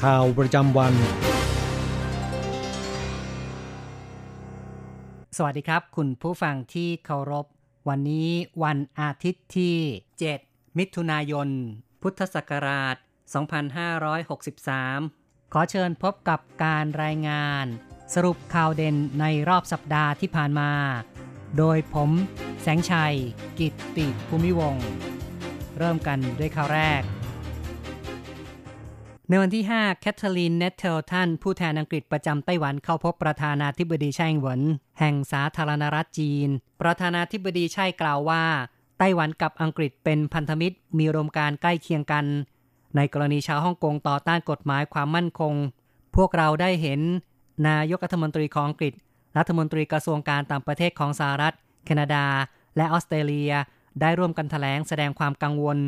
ข่าวประจำวัน สวัสดีครับ คุณผู้ฟังที่เคารพ วันนี้วันอาทิตย์ที่ 7 มิถุนายน พุทธศักราช 2563 ขอเชิญพบกับการรายงาน สรุปข่าวเด่นในรอบสัปดาห์ที่ผ่านมา โดยผม แสงชัย กิตติภูมิวงศ์ เริ่มกันด้วยข่าวแรก ในวันที่ 5 แคทเธอรีนเนตเทิลตันผู้แทนอังกฤษประจำไต้หวันเข้าพบประธานาธิบดีไช่เหวินแห่งสาธารณรัฐจีน ประธานาธิบดีไช่กล่าวว่า ไต้หวันกับอังกฤษเป็นพันธมิตร มีอุดมการณ์ใกล้เคียงกัน ในกรณีชาวฮ่องกงต่อต้านกฎหมายความมั่นคง พวกเราได้เห็น นายกรัฐมนตรีของอังกฤษ รัฐมนตรีกระทรวงการต่างประเทศของสหรัฐ แคนาดา และออสเตรเลีย ได้ร่วมกันแถลงแสดงความกังวล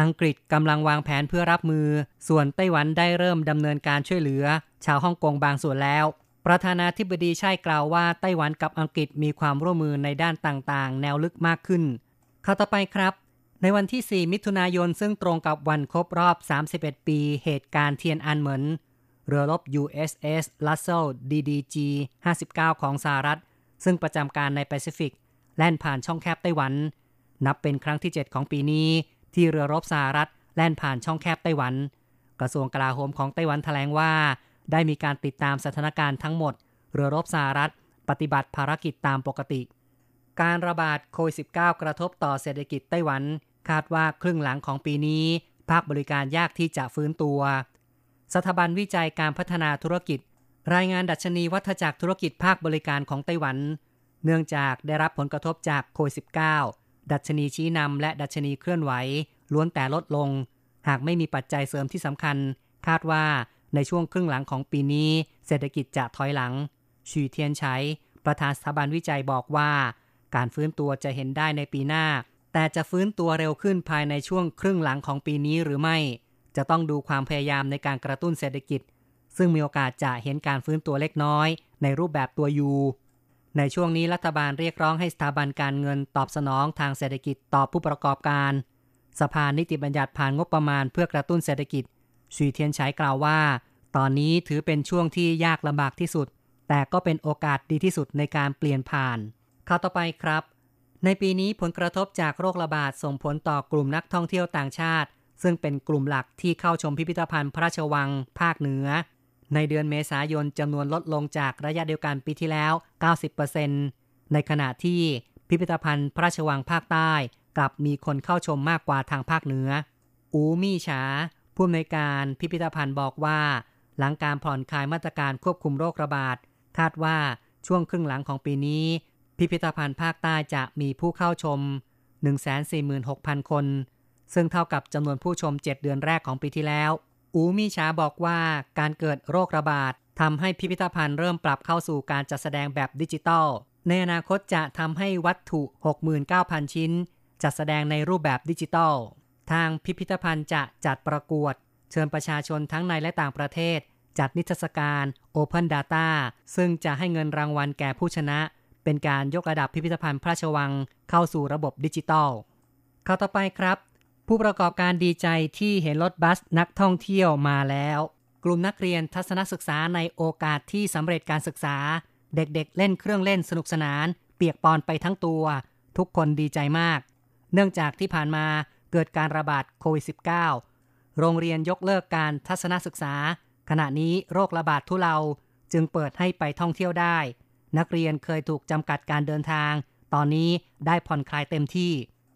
อังกฤษกำลังวางแผนเพื่อรับมือ ส่วนไต้หวันได้เริ่มดำเนินการช่วยเหลือ ชาวฮ่องกงบางส่วนแล้ว ประธานาธิบดีใช่กล่าวว่าไต้หวันกับอังกฤษมีความร่วมมือในด้านต่างๆ แนวลึกมากขึ้นข่าวต่อไปครับ ในวันที่ 4 มิถุนายนซึ่งตรงกับวันครบรอบ 31 ปี เหตุการณ์เทียนอันเหมินเรือรบ USS Russell DDG 59 ของสหรัฐ ซึ่งประจำการในแปซิฟิก แล่นผ่านช่องแคบไต้หวัน นับเป็นครั้งที่ 7 ของปีนี้ ที่เรือรบสหรัฐแล่นผ่านช่องแคบไต้หวัน กระทรวงกลาโหมของไต้หวันแถลงว่า ได้มีการติดตามสถานการณ์ทั้งหมด เรือรบสหรัฐ ปฏิบัติภารกิจตามปกติ การระบาดโควิด -19 กระทบต่อเศรษฐกิจไต้หวัน คาดว่าครึ่งหลังของปีนี้ ภาคบริการยากที่จะฟื้นตัว สถาบันวิจัยการพัฒนาธุรกิจ รายงานดัชนีวัฏจักรธุรกิจภาคบริการของไต้หวัน เนื่องจากได้รับผลกระทบจากโควิด -19 ดัชนีชี้นำและดัชนีเคลื่อนไหว ล้วนแต่ลดลง หากไม่มีปัจจัยเสริมที่สำคัญ คาดว่าในช่วงครึ่งหลังของปีนี้ เศรษฐกิจจะถอยหลังชีเทียนใช้ประธานสถาบันวิจัยบอกว่า การฟื้นตัวจะเห็นได้ในปีหน้า แต่จะฟื้นตัวเร็วขึ้นภายในช่วงครึ่งหลังของปีนี้หรือไม่ จะต้องดูความพยายามในการกระตุ้นเศรษฐกิจ ซึ่งมีโอกาสจะเห็นการฟื้นตัวเล็กน้อย ในรูปแบบตัวยู ในช่วงนี้รัฐบาลเรียกร้องให้สถาบันการเงินตอบสนองทางเศรษฐกิจต่อผู้ประกอบการ สภานิติบัญญัติผ่านงบประมาณเพื่อกระตุ้นเศรษฐกิจชีเทียนใช้กล่าวว่า ตอนนี้ถือเป็นช่วงที่ยากลำบากที่สุด แต่ก็เป็นโอกาสดีที่สุดในการเปลี่ยนผ่านข่าวต่อไปครับ ในปีนี้ผลกระทบจากโรคระบาดส่งผลต่อกลุ่มนักท่องเที่ยวต่างชาติ ซึ่งเป็นกลุ่มหลักที่เข้าชมพิพิธภัณฑ์พระราชวัง ภาคเหนือ ในเดือนเมษายนจำนวนลดลงจากระยะเดียวกันปีที่แล้ว 90%ในขณะที่พิพิธภัณฑ์พระราชวังภาคใต้กลับมีคนเข้าชมมากกว่าทางภาคเหนือ อูมี่ฉาผู้อำนวยการพิพิธภัณฑ์บอกว่า หลังการผ่อนคลายมาตรการควบคุมโรคระบาด คาดว่าช่วงครึ่งหลังของปีนี้ พิพิธภัณฑ์ภาคใต้จะมีผู้เข้าชม 146,000 คน ซึ่งเท่ากับจำนวนผู้ชม 7 เดือนแรกของปีที่แล้ว อูมีชาบอกว่าการเกิดโรคระบาดทำให้พิพิธภัณฑ์เริ่มปรับเข้าสู่การจัดแสดงแบบดิจิตอล ในอนาคตจะทำให้วัตถุ 69,000 ชิ้น จัดแสดงในรูปแบบดิจิตอล ทางพิพิธภัณฑ์จะจัดประกวด เชิญประชาชนทั้งในและต่างประเทศ จัดนิทรรศการ Open Data ซึ่งจะให้เงินรางวัลแก่ผู้ชนะ เป็นการยกระดับพิพิธภัณฑ์พระราชวังเข้าสู่ระบบดิจิตอลข่าวต่อไปครับ ผู้ประกอบการดีใจที่เห็นรถบัสนักท่องเที่ยวมาแล้ว กลุ่มนักเรียนทัศนศึกษาในโอกาสที่สำเร็จการศึกษา เด็กๆเล่นเครื่องเล่นสนุกสนาน เปียกปอนไปทั้งตัว ทุกคนดีใจมาก เนื่องจากที่ผ่านมาเกิดการระบาดโควิด -19 โรงเรียนยกเลิกการทัศนศึกษา ขณะนี้โรคระบาดทุเลาจึงเปิดให้ไปท่องเที่ยวได้ นักเรียนเคยถูกจำกัดการเดินทาง ตอนนี้ได้ผ่อนคลายเต็มที่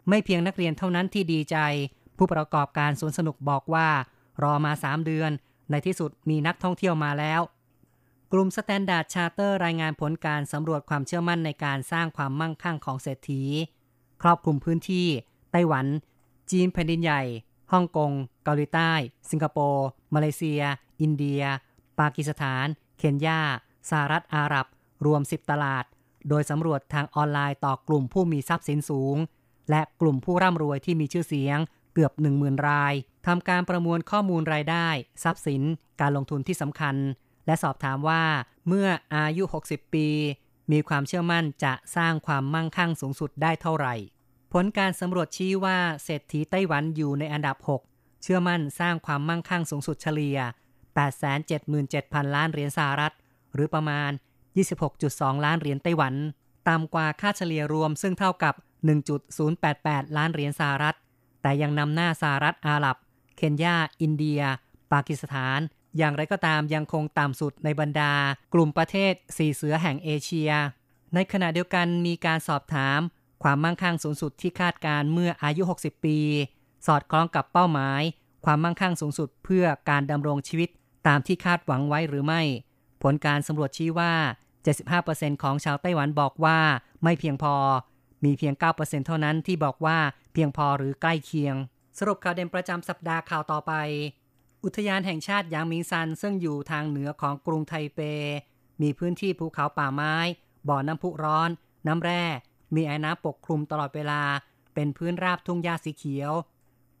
ไม่เพียงนักเรียนเท่านั้นที่ดีใจ ผู้ประกอบการสวนสนุกบอกว่า รอมา 3 เดือน ในที่สุดมีนักท่องเที่ยวมาแล้ว กลุ่มสแตนดาร์ดชาร์เตอร์ดรายงานผลการสำรวจความเชื่อมั่นในการสร้างความมั่งคั่งของเศรษฐี ครอบคลุมพื้นที่ ไต้หวัน จีนแผ่นดินใหญ่ฮ่องกง เกาหลีใต้ สิงคโปร์ มาเลเซีย อินเดีย ปากีสถาน เคนยา สหรัฐอาหรับ รวม 10 ตลาด โดยสำรวจทางออนไลน์ต่อกลุ่มผู้มีทรัพย์สินสูง และกลุ่มผู้ร่ำรวยที่มีชื่อเสียงเกือบ 10,000 รายทำการประมวลข้อมูลรายได้ ทรัพย์สิน การลงทุนที่สำคัญ และสอบถามว่าเมื่ออายุ 60 ปี มีความเชื่อมั่นจะสร้างความมั่งคั่งสูงสุดได้เท่าไหร่ ผลการสำรวจชี้ว่าเศรษฐีไต้หวันอยู่ในอันดับ 6 เชื่อมั่นสร้างความมั่งคั่งสูงสุดเฉลี่ย 877,000 ล้านเหรียญสหรัฐ หรือประมาณ 26.2 ล้านเหรียญไต้หวัน ต่ำกว่าค่าเฉลี่ยรวมซึ่งเท่ากับ 1.088 ล้านเหรียญสหรัฐ แต่ยังนำหน้าสหรัฐอาหรับ เคนยา อินเดีย ปากีสถาน อย่างไรก็ตามยังคงต่ำสุดในบรรดา กลุ่มประเทศสี่เสือแห่งเอเชีย ในขณะเดียวกันมีการสอบถาม ความมั่งคั่งสูงสุดที่คาดการเมื่ออายุ 60 ปี สอดคล้องกับเป้าหมาย ความมั่งคั่งสูงสุดเพื่อการดำรงชีวิตตามที่คาดหวังไว้หรือไม่ ผลการสำรวจชี้ว่า 75%ของชาวไต้หวันบอกว่าไม่เพียงพอ มีเพียง 9%เท่านั้นที่บอกว่าเพียงพอหรือใกล้เคียง สรุปข่าวเด่นประจำสัปดาห์ข่าวต่อไป อุทยานแห่งชาติยางมิงซัน ซึ่งอยู่ทางเหนือของกรุงไทเป มีพื้นที่ภูเขาป่าไม้ บ่อน้ำพุร้อน น้ำแร่ มีไอ้น้ำปกคลุมตลอดเวลา เป็นพื้นราบทุ่งหญ้าสีเขียว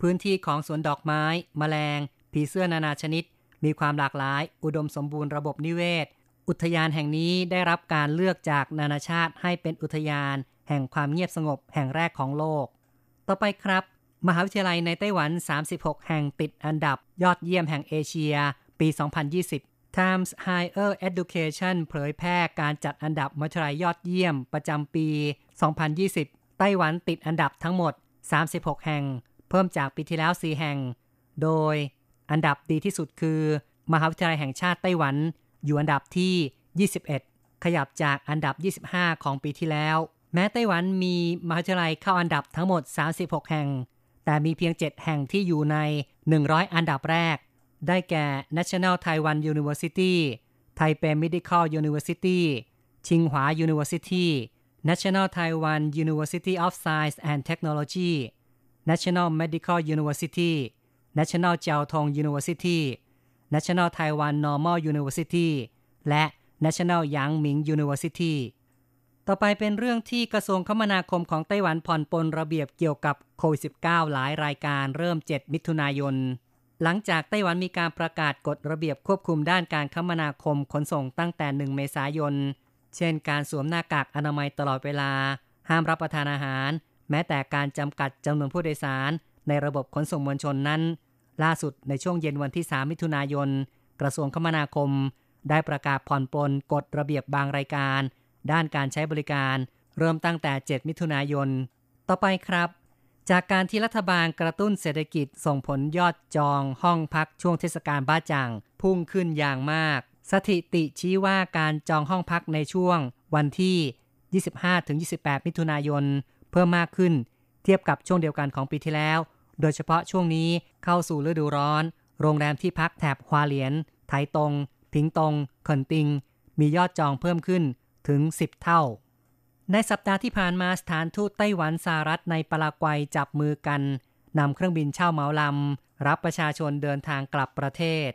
พื้นที่ของสวนดอกไม้ แมลง ผีเสื้อนานาชนิด มีความหลากหลาย อุดมสมบูรณ์ระบบนิเวศ อุทยานแห่งนี้ได้รับการเลือกจากนานาชาติให้เป็นอุทยาน แห่งความเงียบสงบแห่งแรกของโลก ต่อไปครับ มหาวิทยาลัยในไต้หวัน 36 แห่งติดอันดับยอดเยี่ยมแห่งเอเชีย ปี 2020 Times Higher Education เผยแพร่การจัดอันดับมหาวิทยาลัยยอดเยี่ยมประจำปี 2020 ไต้หวันติดอันดับทั้งหมด 36 แห่ง เพิ่มจากปีที่แล้ว 4 แห่ง โดยอันดับดีที่สุดคือ มหาวิทยาลัยแห่งชาติไต้หวัน อยู่อันดับที่ 21 ขยับจากอันดับ 25 ของปีที่แล้ว แม้ไต้หวันมีมหาวิทยาลัยเข้าอันดับทั้งหมด 36 แห่ง แต่มีเพียง 7 แห่งที่อยู่ใน 100 อันดับแรก ได้แก่ National Taiwan University Taipei Medical University ชิงหวา University National Taiwan University of Science and Technology National Medical University National เจียวทง University National Taiwan Normal University และ National Yang Ming University ต่อไปเป็นเรื่องที่กระทรวงคมนาคมของไต้หวันผ่อนปลนระเบียบเกี่ยวกับโควิด -19 หลายรายการเริ่ม 7 มิถุนายน หลังจากไต้หวันมีการประกาศกฎระเบียบควบคุมด้านการคมนาคมขนส่งตั้งแต่ 1 เมษายน เช่นการสวมหน้ากากอนามัยตลอดเวลา ห้ามรับประทานอาหาร แม้แต่การจำกัดจำนวนผู้โดยสาร ในระบบขนส่งมวลชนนั้น ล่าสุดในช่วงเย็นวันที่ 3 มิถุนายน กระทรวงคมนาคม ได้ประกาศผ่อนปลนกฎระเบียบบางรายการ ด้านการใช้บริการเริ่มตั้งแต่ 7 มิถุนายน ต่อไปครับ จากการที่รัฐบาลกระตุ้นเศรษฐกิจส่งผลยอดจองห้องพักช่วงเทศกาลบ้าจัง พุ่งขึ้นอย่างมาก สถิติชี้ว่าการจองห้องพักในช่วง วันที่ 25-28 มิถุนายน เพิ่มมากขึ้น เทียบกับช่วงเดียวกันของปีที่แล้ว โดยเฉพาะช่วงนี้เข้าสู่ฤดูร้อน โรงแรมที่พักแถบฮวาเหลียนไถตง พิงตงเขินติง มียอดจองเพิ่มขึ้น ถึง 10 เท่า ในสัปดาห์ที่ผ่านมาสถานทูตไต้หวันสหรัฐในปารากวัยจับมือกันนำเครื่องบินเช่าเหมาลำ รับประชาชนเดินทางกลับประเทศ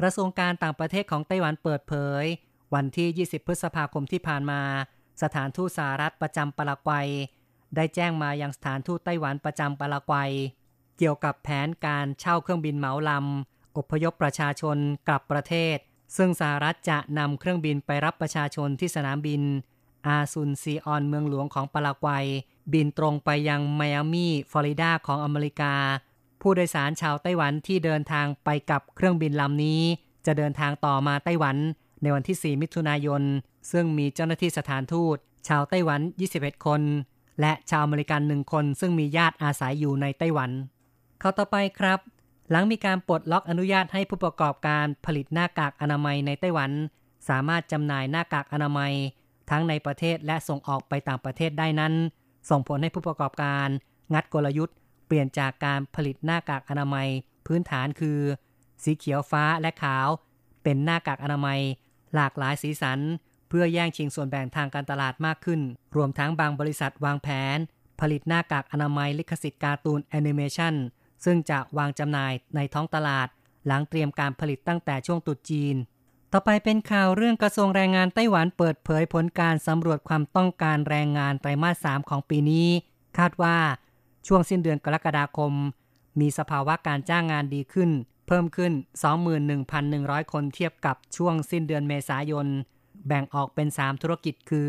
กระทรวงการต่างประเทศของไต้หวันเปิดเผย วันที่ 20 พฤษภาคมที่ผ่านมา สถานทูตสหรัฐประจำปารากวัย ได้แจ้งมายังสถานทูตไต้หวันประจำปารากวัย เกี่ยวกับแผนการเช่าเครื่องบินเหมาลำอพยพประชาชนกลับประเทศ ซึ่งสหรัฐจะนำเครื่องบินไปรับประชาชนที่สนามบิน อาซุนซีออนเมืองหลวงของปารากวัย บินตรงไปยังไมอามีฟลอริดาของอเมริกา ผู้โดยสารชาวไต้หวันที่เดินทางไปกับเครื่องบินลำนี้ จะเดินทางต่อมาไต้หวันในวันที่ 4 มิถุนายน ซึ่งมีเจ้าหน้าที่สถานทูต ชาวไต้หวัน 21 คน และชาวอเมริกันหนึ่งคน ซึ่งมีญาติอาศัยอยู่ในไต้หวัน เข้าต่อไปครับ หลังมีการปลดล็อกอนุญาตให้ผู้ประกอบการผลิตหน้ากากอนามัยในไต้หวัน สามารถจำหน่ายหน้ากากอนามัย ทั้งในประเทศและส่งออกไปต่างประเทศได้นั้น ส่งผลให้ผู้ประกอบการ งัดกลยุทธ์ เปลี่ยนจากการผลิตหน้ากากอนามัย พื้นฐานคือ สีเขียวฟ้าและขาว เป็นหน้ากากอนามัย หลากหลายสีสัน เพื่อแย่งชิงส่วนแบ่งทางการตลาดมากขึ้น รวมทั้งบางบริษัทวางแผน ผลิตหน้ากากอนามัยลิขสิทธิ์การ์ตูนแอนิเมชัน ซึ่งจะวางจำหน่ายในท้องตลาด หลังเตรียมการผลิตตั้งแต่ช่วงตุดจีน ต่อไปเป็นข่าวเรื่องกระทรวงแรงงานไต้หวันเปิดเผยผลการสำรวจความต้องการแรงงานไตรมาส 3 ของปีนี้ คาดว่าช่วงสิ้นเดือนกรกฎาคม มีสภาวะการจ้างงานดีขึ้น เพิ่มขึ้น 21,100 คนเทียบกับช่วงสิ้นเดือนเมษายน แบ่งออกเป็น 3 ธุรกิจคือ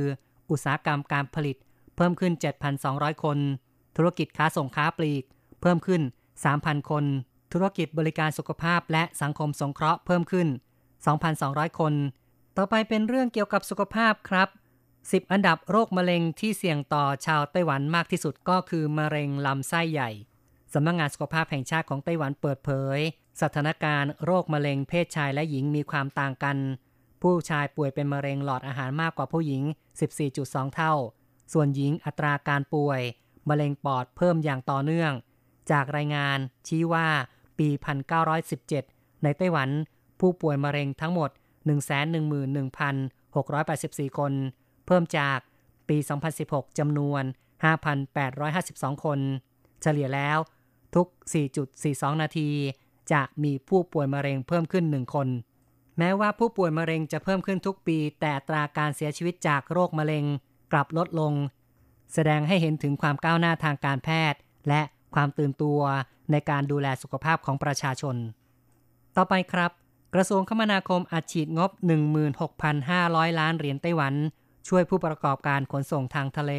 อุตสาหกรรมการผลิต เพิ่มขึ้น 7,200 คน ธุรกิจค้าส่งค้าปลีก เพิ่มขึ้น 3,000 คน ธุรกิจบริการสุขภาพและสังคมสงเคราะห์เพิ่มขึ้น 2,200 คน ต่อไปเป็นเรื่องเกี่ยวกับสุขภาพครับ 10 อันดับโรคมะเร็งที่เสี่ยงต่อชาวไต้หวันมากที่สุดก็คือมะเร็งลำไส้ใหญ่สำนักงงานสุขภาพแห่งชาติของไต้หวันเปิดเผย สถานการณ์โรคมะเร็งเพศชายและหญิงมีความต่างกัน ผู้ชายป่วยเป็นมะเร็งหลอดอาหารมากกว่าผู้หญิง 14.2 เท่า ส่วนหญิงอัตราการป่วย มะเร็งปอดเพิ่มอย่างต่อเนื่อง จากรายงานชี้ว่าปี 1917 ในไต้หวัน ผู้ป่วยมะเร็งทั้งหมด 111,684 คน เพิ่มจากปี 2016 จำนวน 5,852 คน เฉลี่ยแล้วทุก 4.42 นาที จะมีผู้ป่วยมะเร็งเพิ่มขึ้น 1 คน แม้ว่าผู้ป่วยมะเร็งจะเพิ่มขึ้นทุกปี แต่ตราการเสียชีวิตจากโรคมะเร็งกลับลดลง แสดงให้เห็นถึงความก้าวหน้าทางการแพทย์ และ ความตื่นตัวในการดูแลสุขภาพของประชาชน ต่อไปครับ กระทรวงคมนาคมอัดฉีดงบ 16,500 ล้านเหรียญไต้หวัน ช่วยผู้ประกอบการขนส่งทางทะเล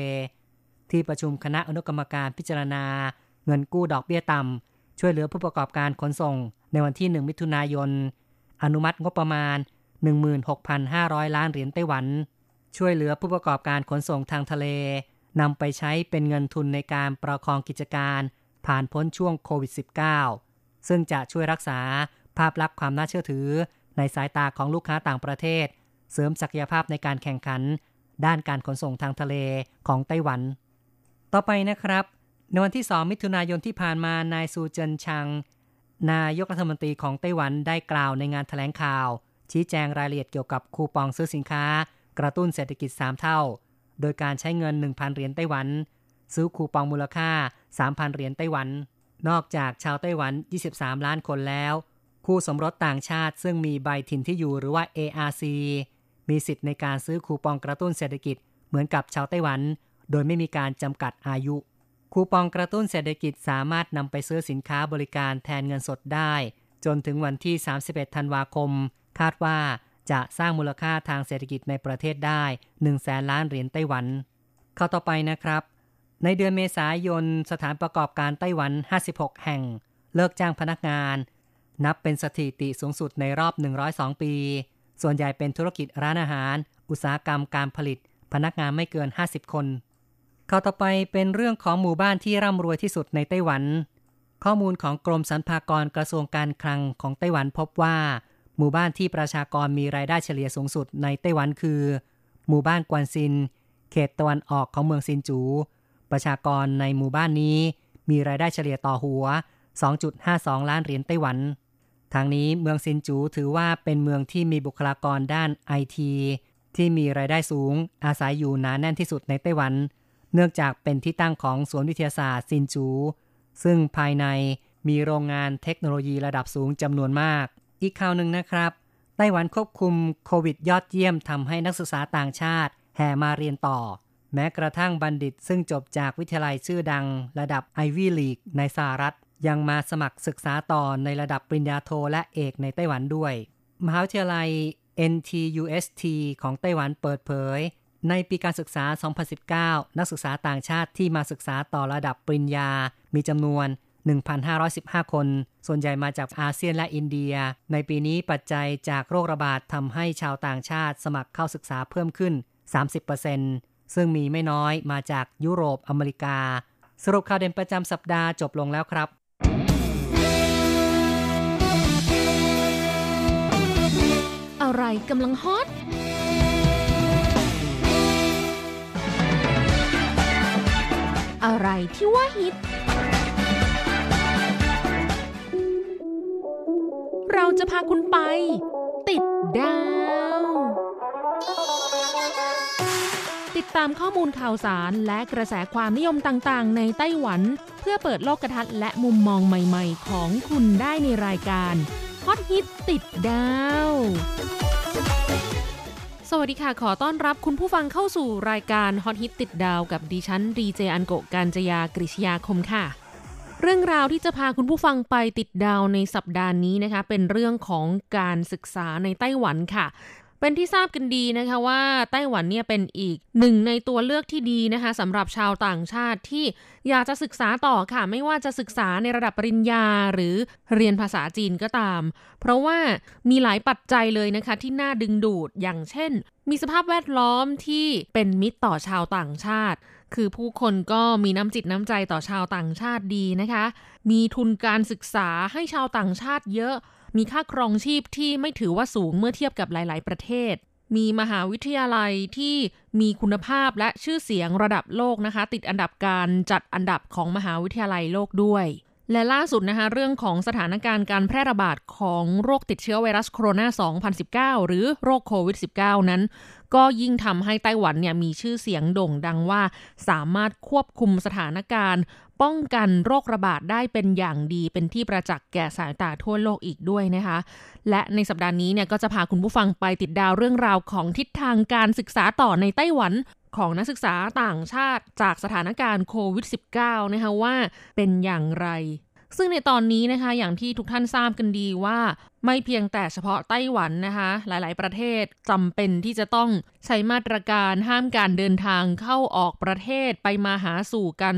ที่ประชุมคณะอนุกรรมการพิจารณา เงินกู้ดอกเบี้ยต่ำช่วยเหลือผู้ประกอบการขนส่ง ในวันที่ 1 มิถุนายน อนุมัติงบประมาณ 16,500 ล้านเหรียญไต้หวัน ช่วยเหลือผู้ประกอบการขนส่งทางทะเลนำไปใช้เป็นเงินทุนในการประคองกิจการ ผ่านพ้นช่วงโควิด -19 ซึ่งจะช่วยรักษาภาพลักษณ์ความน่าเชื่อถือ ในสายตาของลูกค้าต่างประเทศ เสริมศักยภาพในการแข่งขัน ด้านการขนส่งทางทะเลของไต้หวัน ต่อไปนะครับ ในวันที่ 2 มิถุนายนที่ผ่านมานายซูเจินชัง นายกรัฐมนตรีของไต้หวันได้กล่าวในงานถแถลงข่าว ชี้แจงรายละเอียดเกี่ยวกับคูปองซื้อสินค้า กระตุ้นเศรษฐกิจ 3 เท่า โดยการใช้เงิน 1,000 เหรียญไต้หวัน ซื้อคูปองมูลค่า 3,000 เหรียญไต้หวัน นอกจากชาวไต้หวัน 23 ล้านคนแล้ว คู่สมรสต่างชาติซึ่งมีใบถิ่นที่อยู่หรือว่า ARC มีสิทธิ์ในการซื้อคูปองกระตุ้นเศรษฐกิจเหมือนกับชาวไต้หวัน โดยไม่มีการจำกัดอายุ คูปองกระตุ้นเศรษฐกิจสามารถนำไปซื้อสินค้าบริการแทนเงินสดได้ จนถึงวันที่ 31 ธันวาคม คาดว่าจะสร้างมูลค่าทางเศรษฐกิจในประเทศได้1แสนล้านเหรียญไต้หวัน เข้าต่อไปนะครับ ในเดือนเมษายน สถานประกอบการไต้หวัน 56 แห่ง เลิกจ้างพนักงาน นับเป็นสถิติสูงสุดในรอบ 102 ปี ส่วนใหญ่เป็นธุรกิจร้านอาหาร อุตสาหกรรมการผลิต พนักงานไม่เกิน 50 คนข้าวต่อไปเป็นเรื่องของหมู่บ้านที่ร่ำรวยที่สุดในไต้หวัน ข้อมูลของกรมสรรพากรกระทรวงการคลังของไต้หวันพบว่า หมู่บ้านที่ประชากรมีรายได้เฉลี่ยสูงสุดในไต้หวันคือ หมู่บ้านกวนซิน เขตตะวันออกของเมืองซินจู ประชากรในหมู่บ้านนี้ มีรายได้เฉลี่ยต่อหัว 2.52 ล้านเหรียญไต้หวัน ทางนี้เมืองซินจูถือว่าเป็นเมืองที่มีบุคลากรด้านไอทีที่มีรายได้สูง อาศัยอยู่หนาแน่นที่สุดในไต้หวัน เนื่องจากเป็นที่ตั้งของสวนวิทยาศาสตร์ซินจู ซึ่งภายในมีโรงงานเทคโนโลยีระดับสูงจำนวนมาก อีกข่าวหนึ่งนะครับไต้หวันควบคุมโควิดยอดเยี่ยมทำให้นักศึกษาต่างชาติแห่มาเรียนต่อ แม้กระทั่งบัณฑิตซึ่งจบจากวิทยาลัยชื่อดัง ระดับไอวี่ลีกในสหรัฐ ยังมาสมัครศึกษาต่อในระดับปริญญาโทและเอกในไต้หวันด้วย มหาวิทยาลัย NTUST ของไต้หวันเปิดเผย ในปีการศึกษา 2019 นักศึกษาต่างชาติที่มาศึกษาต่อระดับปริญญา มีจำนวน 1,515 คน ส่วนใหญ่มาจากอาเซียนและอินเดีย ในปีนี้ปัจจัยจากโรคระบาดทำให้ชาวต่างชาติสมัครเข้าศึกษาเพิ่มขึ้น 30% ซึ่งมีไม่น้อยมาจากยุโรปอเมริกา สรุปข่าวเด่นประจำสัปดาห์จบลงแล้วครับอะไรกำลังฮอตอะไรที่ว่าฮิต เราจะพาคุณไป ติดดาว ติดตามข้อมูลข่าวสารและกระแสความนิยมต่างๆ ในไต้หวัน เพื่อเปิดโลกทัศน์และมุมมองใหม่ๆ ของคุณได้ในรายการฮอตฮิตติดดาว สวัสดีค่ะ ขอต้อนรับคุณผู้ฟังเข้าสู่รายการฮอตฮิตติดดาวกับดิฉันดีเจอันโกการจยากริชยาคมค่ะ เรื่องราวที่จะพาคุณผู้ฟังไปติดดาวในสัปดาห์นี้นะคะ เป็นเรื่องของการศึกษาในไต้หวันค่ะ เป็นที่ทราบกันดีนะคะว่าไต้หวันเนี่ยเป็นอีกหนึ่งในตัวเลือกที่ดีนะคะสำหรับชาวต่างชาติที่อยากจะศึกษาต่อค่ะ ไม่ว่าจะศึกษาในระดับปริญญาหรือเรียนภาษาจีนก็ตาม เพราะว่ามีหลายปัจจัยเลยนะคะที่น่าดึงดูดอย่างเช่น มีสภาพแวดล้อมที่เป็นมิตรต่อชาวต่างชาติ คือผู้คนก็มีน้ำจิตน้ำใจต่อชาวต่างชาติดีนะคะ มีทุนการศึกษาให้ชาวต่างชาติเยอะ มีค่าครองชีพที่ไม่ถือว่าสูงเมื่อเทียบกับหลาย ๆ ประเทศ มีมหาวิทยาลัยที่มีคุณภาพและชื่อเสียงระดับโลกนะคะ ติดอันดับการจัดอันดับของมหาวิทยาลัยโลกด้วยและล่าสุดนะคะเรื่องของสถานการณ์การแพร่ระบาดของโรคติดเชื้อไวรัสโคโรนา 2019 หรือโรคโควิด -19 นั้น ก็ยิ่งทำให้ไต้หวันเนี่ยมีชื่อเสียงโด่งดังว่า สามารถควบคุมสถานการณ์ ป้องกันโรคระบาดได้เป็นอย่างดีเป็นที่ประจักษ์แก่สายตาทั่วโลกอีกด้วยนะคะ และในสัปดาห์นี้เนี่ยก็จะพาคุณผู้ฟังไปติดดาวเรื่องราวของทิศทางการศึกษาต่อในไต้หวันของนักศึกษาต่างชาติจากสถานการณ์โควิด -19 นะคะว่าเป็นอย่างไร ซึ่งในตอนนี้นะคะอย่างที่ทุกท่านทราบกันดีว่า ไม่เพียงแต่เฉพาะไต้หวันนะคะ หลาย ๆ ประเทศจำเป็นที่จะต้องใช้มาตรการห้ามการเดินทางเข้าออกประเทศไปมาหาสู่กัน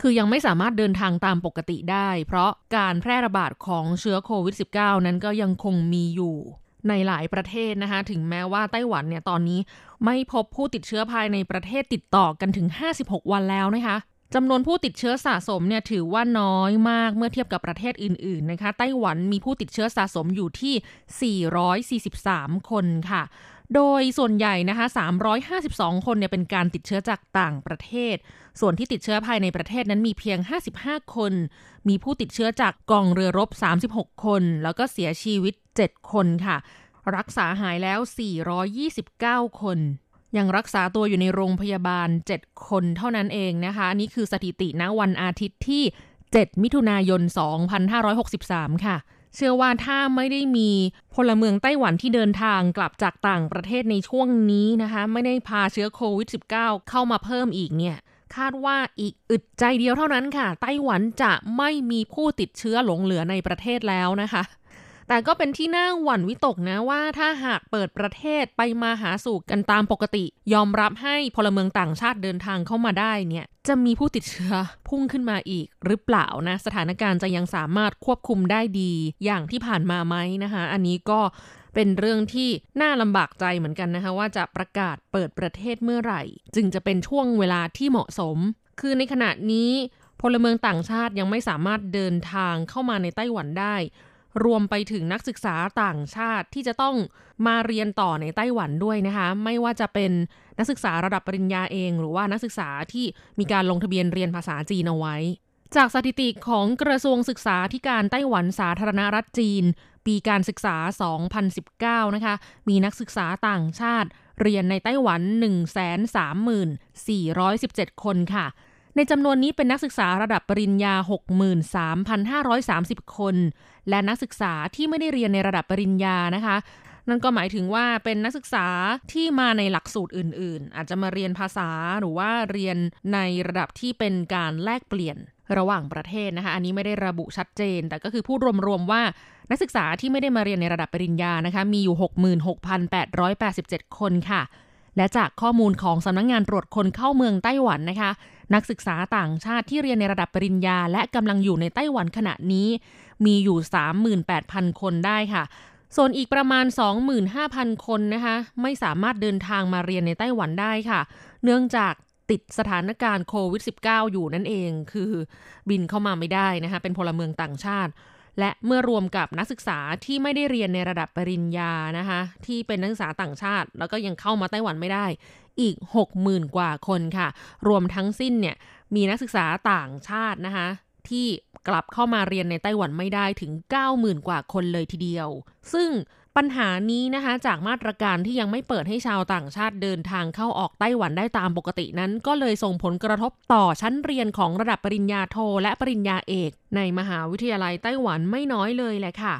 คือยังไม่สามารถเดินทางตามปกติได้ เพราะการแพร่ระบาดของเชื้อโควิด -19 นั้นก็ยังคงมีอยู่ในหลายประเทศนะคะ ถึงแม้ว่าไต้หวันเนี่ยตอนนี้ไม่พบผู้ติดเชื้อภายในประเทศติดต่อกันถึง 56 วันแล้วนะคะ จำนวนผู้ติดเชื้อสะสมเนี่ยถือว่าน้อยมากเมื่อเทียบกับประเทศอื่นๆนะคะไต้หวันมีผู้ติดเชื้อสะสมอยู่ที่ 443 คนค่ะ โดยส่วนใหญ่นะคะ 352 คนเนี่ยเป็นการติดเชื้อจากต่างประเทศ ส่วนที่ติดเชื้อภายในประเทศนั้นมีเพียง 55 คน มีผู้ติดเชื้อจากกองเรือรบ 36 คน แล้วก็เสียชีวิต 7 คนค่ะ รักษาหายแล้ว 429 คน ยังรักษาตัวอยู่ในโรงพยาบาล 7 คนเท่านั้นเองนะคะอันนี้คือสถิติณวันอาทิตย์ที่ 7 มิถุนายน 2563 ค่ะ เชื่อว่าถ้าไม่ได้มีพลเมืองไต้หวันที่เดินทางกลับจากต่างประเทศในช่วงนี้นะคะ ไม่ได้พาเชื้อโควิด -19 เข้ามาเพิ่มอีกเนี่ยคาดว่าอีกอึดใจเดียวเท่านั้นค่ะ ไต้หวันจะไม่มีผู้ติดเชื้อหลงเหลือในประเทศแล้วนะคะ แต่ก็เป็นที่น่าหวั่นวิตกนะว่าถ้าหากเปิดประเทศไปมาหาสู่กันตามปกติ ยอมรับให้พลเมืองต่างชาติเดินทางเข้ามาได้เนี่ย จะมีผู้ติดเชื้อพุ่งขึ้นมาอีกหรือเปล่านะ สถานการณ์จะยังสามารถควบคุมได้ดีอย่างที่ผ่านมาไหมนะคะ อันนี้ก็เป็นเรื่องที่น่าลำบากใจเหมือนกันนะคะว่าจะประกาศเปิดประเทศเมื่อไหร่ จึงจะเป็นช่วงเวลาที่เหมาะสม คือในขณะนี้พลเมืองต่างชาติยังไม่สามารถเดินทางเข้ามาในไต้หวันได้ รวมไปถึงนักศึกษาต่างชาติที่จะต้องมาเรียนต่อในไต้หวันด้วยนะคะ ไม่ว่าจะเป็นนักศึกษาระดับปริญญาเอง หรือว่านักศึกษาที่มีการลงทะเบียนเรียนภาษาจีนเอาไว้ จากสถิติของกระทรวงศึกษาธิการไต้หวันสาธารณรัฐจีน ปีการศึกษา 2019 นะคะ มีนักศึกษาต่างชาติ เรียนในไต้หวัน 134,417 คนค่ะ ในจำนวนนี้เป็นนักศึกษาระดับปริญญา 63,530 คน และนักศึกษาที่ไม่ได้เรียนในระดับปริญญานะคะ นั่นก็หมายถึงว่าเป็นนักศึกษาที่มาในหลักสูตรอื่น ๆ อาจจะมาเรียนภาษาหรือว่าเรียนในระดับที่เป็นการแลกเปลี่ยนระหว่างประเทศนะคะ อันนี้ไม่ได้ระบุชัดเจน แต่ก็คือพูดรวม ๆ ว่านักศึกษาที่ไม่ได้มาเรียนในระดับปริญญานะคะ มีอยู่ 66,887 คนค่ะ และจากข้อมูลของสำนักงงานตรวจคนเข้าเมืองไต้หวันนะคะ นักศึกษาต่างชาติที่เรียนในระดับปริญญา และกำลังอยู่ในไต้หวันขณะนี้ มีอยู่ 38,000 คนได้ค่ะ ส่วนอีกประมาณ 25,000 คนนะคะไม่สามารถเดินทางมาเรียนในไต้หวันได้ค่ะ เนื่องจากติดสถานการณ์โควิด -19 อยู่นั่นเอง คือบินเข้ามาไม่ได้นะคะเป็นพลเมืองต่างชาติ และเมื่อรวมกับนักศึกษาที่ไม่ได้เรียนในระดับปริญญานะคะที่เป็นนักศึกษาต่างชาติ แล้วก็ยังเข้ามาไต้หวันไม่ได้อีก 60,000 กว่าคนค่ะ รวมทั้งสิ้นเนี่ยมีนักศึกษาต่างชาตินะคะที่กลับเข้ามาเรียนในไต้หวันไม่ได้ถึง 90,000 กว่าคนเลยทีเดียว ซึ่ง ปัญหานี้นะคะจากมาตรการที่ยังไม่เปิดให้ชาวต่างชาติเดินทางเข้าออกไต้หวันได้ตามปกตินั้น ก็เลยส่งผลกระทบต่อชั้นเรียนของระดับปริญญาโทและปริญญาเอก ในมหาวิทยาลัยไต้หวันไม่น้อยเลยแหละค่ะ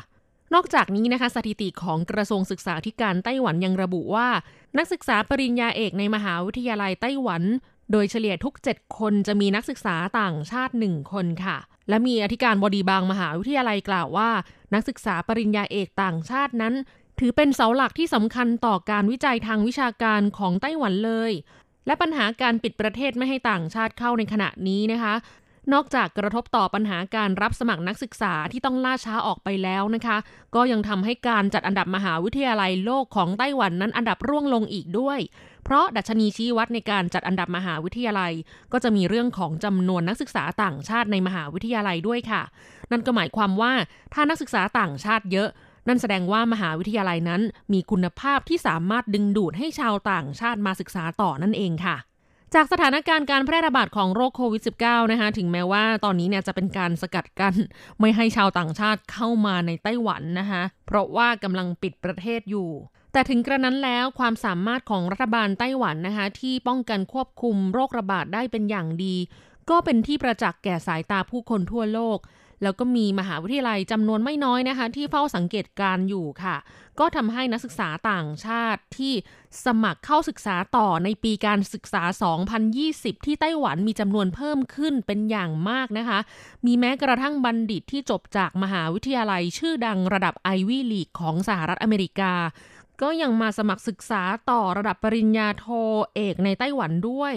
นอกจากนี้นะคะสถิติของกระทรวงศึกษาธิการไต้หวันยังระบุว่า นักศึกษาปริญญาเอกในมหาวิทยาลัยไต้หวัน โดยเฉลี่ยทุก 7 คนจะมีนักศึกษาต่างชาติ 1 คนค่ะและมีอธิการบดีบางมหาวิทยาลัยกล่าวว่า นักศึกษาปริญญาเอกต่างชาตินั้น ถือเป็นเสาหลักที่สำคัญต่อการวิจัยทางวิชาการของไต้หวันเลย และปัญหาการปิดประเทศไม่ให้ต่างชาติเข้าในขณะนี้นะคะ นอกจากกระทบต่อปัญหาการรับสมัครนักศึกษาที่ต้องล่าช้าออกไปแล้วนะคะ ก็ยังทำให้การจัดอันดับมหาวิทยาลัยโลกของไต้หวันนั้นอันดับร่วงลงอีกด้วย เพราะดัชนีชี้วัดในการจัดอันดับมหาวิทยาลัย ก็จะมีเรื่องของจำนวนนักศึกษาต่างชาติในมหาวิทยาลัยด้วยค่ะ นั่นก็หมายความว่าถ้านักศึกษาต่างชาติเยอะนั่นแสดงว่ามหาวิทยาลัยนั้นมีคุณภาพที่สามารถดึงดูดให้ชาวต่างชาติมาศึกษาต่อนั่นเองค่ะ จากสถานการณ์การแพร่ระบาดของโรคโควิด -19 นะคะถึงแม้ว่าตอนนี้เนี่ยจะเป็นการสกัดกัน้นไม่ให้ชาวต่างชาติเข้ามาในไต้หวันนะคะเพราะว่ากำลังปิดประเทศอยู่ แต่ถึงกระนั้นแล้วความสามารถของรัฐบาลไต้หวันนะคะที่ป้องกันควบคุมโรคระบาดได้เป็นอย่างดี ก็เป็นที่ประจักษ์แก่สายตาผู้คนทั่วโลก แล้วก็มีมหาวิทยาลัยจำนวนไม่น้อยนะคะ ที่เฝ้าสังเกตการอยู่ค่ะ ก็ทำให้นักศึกษาต่างชาติที่สมัครเข้าศึกษาต่อในปีการศึกษา 2020 ที่ไต้หวันมีจำนวนเพิ่มขึ้นเป็นอย่างมากนะคะ มีแม้กระทั่งบัณฑิตที่จบจากมหาวิทยาลัยชื่อดังระดับไอวี่ลีกของสหรัฐอเมริกาก็ยังมาสมัครศึกษาต่อระดับปริญญาโทเอกในไต้หวันด้วย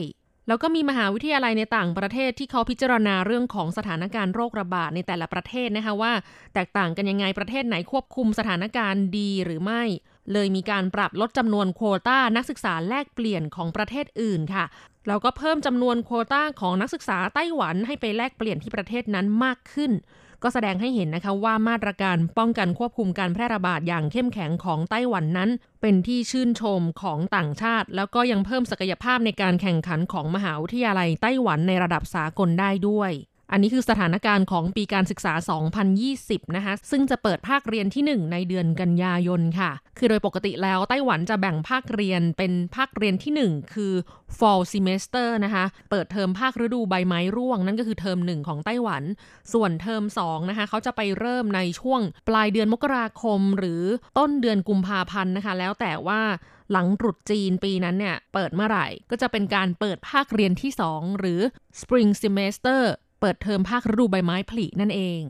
แล้วก็มีมหาวิทยาลัยในต่างประเทศที่เขาพิจารณาเรื่องของสถานการณ์โรคระบาดในแต่ละประเทศนะคะว่า แตกต่างกันยังไงประเทศไหนควบคุมสถานการณ์ดีหรือไม่ เลยมีการปรับลดจำนวนโควต้านักศึกษาแลกเปลี่ยนของประเทศอื่นค่ะแล้วก็เพิ่มจำนวนโควต้าของนักศึกษาไต้หวันให้ไปแลกเปลี่ยนที่ประเทศนั้นมากขึ้น ก็แสดงให้เห็นนะคะว่ามาตรการป้องกันควบคุมการแพร่ระบาดอย่างเข้มแข็งของไต้หวันนั้น เป็นที่ชื่นชมของต่างชาติ แล้วก็ยังเพิ่มศักยภาพในการแข่งขันของมหาวิทยาลัยไต้หวันในระดับสากลได้ด้วย อันนี้คือสถานการณ์ของปีการศึกษา 2020 นะคะ ซึ่งจะเปิดภาคเรียนที่ 1 ในเดือนกันยายนค่ะ คือโดยปกติแล้วไต้หวันจะแบ่งภาคเรียนเป็นภาคเรียนที่ 1 คือ fall semester นะคะ เปิดเทอมภาคฤดูใบไม้ร่วง นั่นก็คือเทอม 1 ของไต้หวัน ส่วนเทอม 2 นะคะ เขาจะไปเริ่มในช่วงปลายเดือนมกราคม หรือต้นเดือนกุมภาพันธ์นะคะ แล้วแต่ว่าหลังตรุษจีนปีนั้นเนี่ย เปิดเมื่อไหร่ ก็จะเป็นการเปิดภาคเรียนที่ 2 หรือ spring semester ปิดเทอมภาคฤดูใบไม้ผลินั่นเอง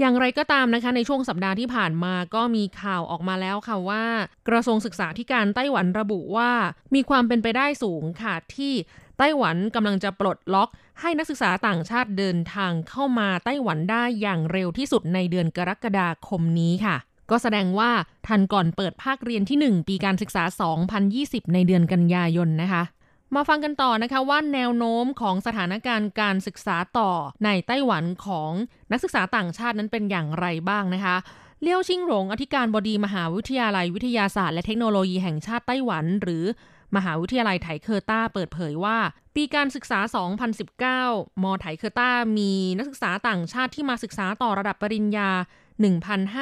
อย่างไรก็ตามนะคะในช่วงสัปดาห์ที่ผ่านมาก็มีข่าวออกมาแล้วค่ะว่า กระทรวงศึกษาธิการไต้หวันระบุว่า มีความเป็นไปได้สูงค่ะที่ไต้หวันกำลังจะปลดล็อก ให้นักศึกษาต่างชาติเดินทางเข้ามาไต้หวันได้อย่างเร็วที่สุดในเดือนกรกฎาคมนี้ค่ะก็แสดงว่าทันก่อนเปิดภาคเรียนที่ 1 ปีการศึกษา 2020 ในเดือนกันยายนนะคะ มาฟังกันต่อนะคะว่าแนวโน้มของสถานการณ์การศึกษาต่อในไต้หวันของนักศึกษาต่างชาตินั้นเป็นอย่างไรบ้างนะคะเลี้ยวชิงหลงอธิการบดีมหาวิทยาลัยวิทยาศาสตร์และเทคโนโลยีแห่งชาติไต้หวัน หรือมหาวิทยาลัยไถเคอร์ต้าเปิดเผยว่า ปีการศึกษา 2019 มไถเคอร์ต้ามีนักศึกษาต่างชาติที่มาศึกษาต่อระดับปริญญา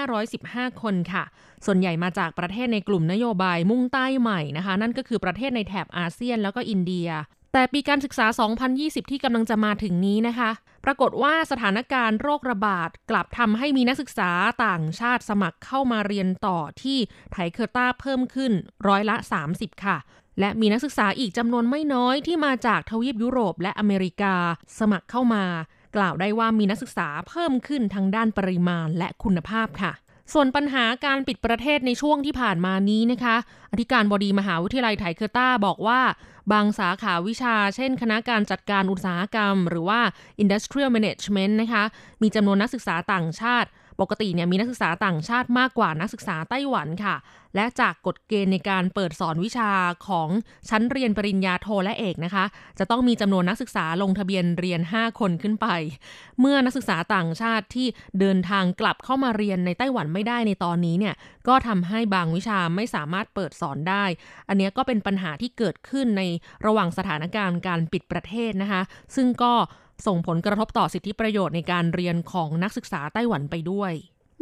1,515 คนค่ะ ส่วนใหญ่มาจากประเทศในกลุ่มนโยบายมุ่งใต้ใหม่นะคะ นั่นก็คือประเทศในแถบอาเซียนแล้วก็อินเดีย แต่ปีการศึกษา 2020 ที่กำลังจะมาถึงนี้นะคะ ปรากฏว่าสถานการณ์โรคระบาดกลับทำให้มีนักศึกษาต่างชาติสมัครเข้ามาเรียนต่อที่台科大เพิ่มขึ้นร้อยละ 30 ค่ะและมีนักศึกษาอีกจำนวนไม่น้อยที่มาจากทวีปยุโรปและอเมริกา สมัครเข้ามา กล่าวได้ว่ามีนักศึกษาเพิ่มขึ้นทั้งด้านปริมาณและคุณภาพค่ะ ส่วนปัญหาการปิดประเทศในช่วงที่ผ่านมานี้นะคะ อธิการบดีมหาวิทยาลัยไถเคอร์ต้าบอกว่าบางสาขาวิชา เช่น คณะการจัดการอุตสาหกรรม หรือว่า industrial management นะคะ มีจำนวนนักศึกษาต่างชาติ ปกติเนี่ยมีนักศึกษาต่างชาติมากกว่านักศึกษาไต้หวันค่ะ และจากกฎเกณฑ์ในการเปิดสอนวิชาของชั้นเรียนปริญญาโทและเอกนะคะ จะต้องมีจำนวนนักศึกษาลงทะเบียนเรียน 5 คนขึ้นไป เมื่อนักศึกษาต่างชาติที่เดินทางกลับเข้ามาเรียนในไต้หวันไม่ได้ในตอนนี้เนี่ยก็ทำให้บางวิชาไม่สามารถเปิดสอนได้ อันนี้ก็เป็นปัญหาที่เกิดขึ้นในระหว่างสถานการณ์การปิดประเทศนะคะ ซึ่งก็ ส่งผลกระทบต่อสิทธิประโยชน์ในการเรียนของนักศึกษาไต้หวันไปด้วย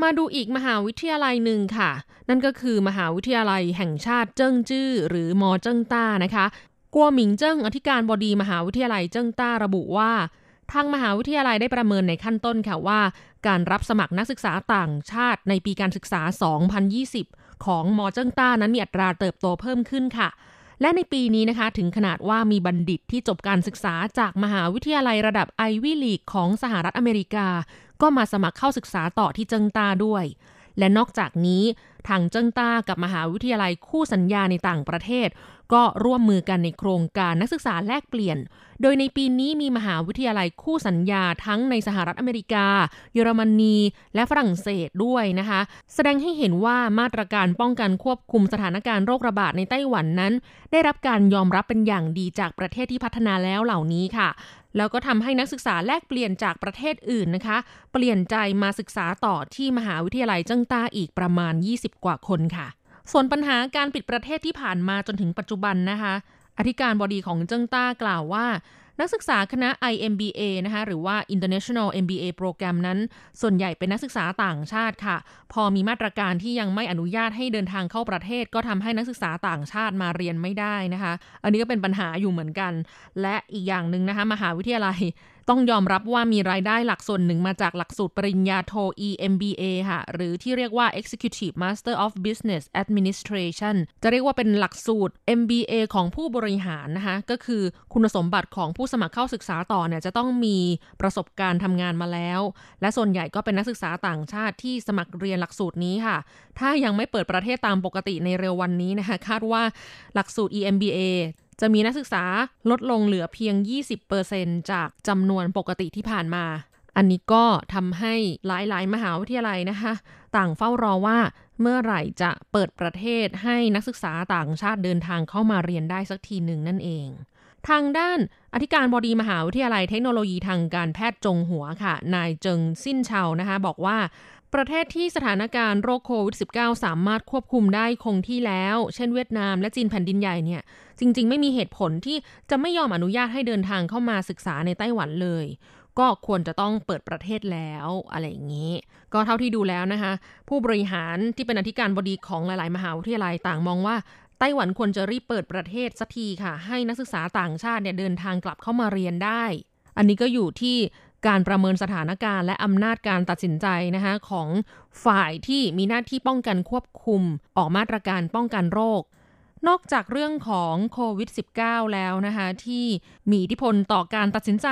มาดูอีกมหาวิทยาลัยหนึ่งค่ะ นั่นก็คือมหาวิทยาลัยแห่งชาติเจิ้งจื้อหรือมอเจิ้งต้านะคะกัวหมิงเจิ้งอธิการบดีมหาวิทยาลัยเจิ้งต้าระบุว่าทางมหาวิทยาลัยได้ประเมินในขั้นต้นค่ะว่า การรับสมัครนักศึกษาต่างชาติในปีการศึกษา 2020 ของมอเจิ้งต้านั้นมีอัตราเติบโตเพิ่มขึ้นค่ะ และในปีนี้นะคะถึงขนาดว่ามีบัณฑิตที่จบการศึกษาจากมหาวิทยาลัยระดับ Ivy League ของสหรัฐอเมริกา ก็มาสมัครเข้าศึกษาต่อที่เจิ้งต้าด้วย และนอกจากนี้ทางเจิ้งต้ากับมหาวิทยาลัยคู่สัญญาในต่างประเทศ ก็ร่วมมือกันในโครงการนักศึกษาแลกเปลี่ยน โดยในปีนี้มีมหาวิทยาลัยคู่สัญญาทั้งในสหรัฐอเมริกา เยอรมนี และฝรั่งเศสด้วยนะคะ แสดงให้เห็นว่ามาตรการป้องกันควบคุมสถานการณ์โรคระบาดในไต้หวันนั้น ได้รับการยอมรับเป็นอย่างดีจากประเทศที่พัฒนาแล้วเหล่านี้ค่ะแล้วก็ทำให้นักศึกษาแลกเปลี่ยนจากประเทศอื่นนะคะ เปลี่ยนใจมาศึกษาต่อที่มหาวิทยาลัยเจิ้งต้าอีกประมาณ 20กว่าคนค่ะ ส่วนปัญหาการปิดประเทศที่ผ่านมาจนถึงปัจจุบันนะคะ อธิการบดีของเจิ้งต้ากล่าวว่า นักศึกษาคณะ IMBA นะคะหรือว่า International MBA โปรแกรมนั้น ส่วนใหญ่เป็นนักศึกษาต่างชาติค่ะ พอมีมาตรการที่ยังไม่อนุญาตให้เดินทางเข้าประเทศ ก็ทำให้นักศึกษาต่างชาติมาเรียนไม่ได้นะคะ อันนี้ก็เป็นปัญหาอยู่เหมือนกัน และอีกอย่างหนึ่งนะคะมหาวิทยาลัย ต้องยอมรับว่ามีรายได้หลักส่วนหนึ่งมาจากหลักสูตรปริญญาโท EMBA ค่ะ หรือที่เรียกว่า Executive Master of Business Administration จะเรียกว่าเป็นหลักสูตร MBA ของผู้บริหารนะคะ ก็คือคุณสมบัติของผู้สมัครเข้าศึกษาต่อเนี่ยจะต้องมีประสบการณ์ทำงานมาแล้ว และส่วนใหญ่ก็เป็นนักศึกษาต่างชาติที่สมัครเรียนหลักสูตรนี้ค่ะ ถ้ายังไม่เปิดประเทศตามปกติในเร็ววันนี้นะคะ คาดว่าหลักสูตร EMBA จะมีนักศึกษาลดลงเหลือเพียง 20%จากจำนวนปกติที่ผ่านมา อันนี้ก็ทำให้หลาย ๆ มหาวิทยาลัยนะคะ ต่างเฝ้ารอว่าเมื่อไหร่จะเปิดประเทศให้นักศึกษาต่างชาติเดินทางเข้ามาเรียนได้สักทีหนึ่งนั่นเอง ทางด้านอธิการบดีมหาวิทยาลัยเทคโนโลยีทางการแพทย์จงหัวค่ะ นายเจิงสิ้นเชานะคะบอกว่า ประเทศที่สถานการณ์โรคโควิด -19 สามารถควบคุมได้คงที่แล้ว เช่นเวียดนามและจีนแผ่นดินใหญ่เนี่ย จริง ๆ ไม่มีเหตุผลที่จะไม่ยอมอนุญาตให้เดินทางเข้ามาศึกษาในไต้หวันเลย ก็ควรจะต้องเปิดประเทศแล้วอะไรอย่างนี้ ก็เท่าที่ดูแล้วนะคะ ผู้บริหารที่เป็นอธิการบดีของหลายๆ มหาวิทยาลัยต่างมองว่าไต้หวันควรจะรีบเปิดประเทศสักทีค่ะ ให้นักศึกษาต่างชาติเนี่ยเดินทางกลับเข้ามาเรียนได้ อันนี้ก็อยู่ที่ การประเมินสถานการณ์และอำนาจการตัดสินใจนะคะของฝ่ายที่มีหน้าที่ป้องกันควบคุม ออกมาตรการป้องกันโรคนอกจากเรื่องของโควิด -19 แล้วนะคะ ที่มีอิทธิพลต่อการตัดสินใจ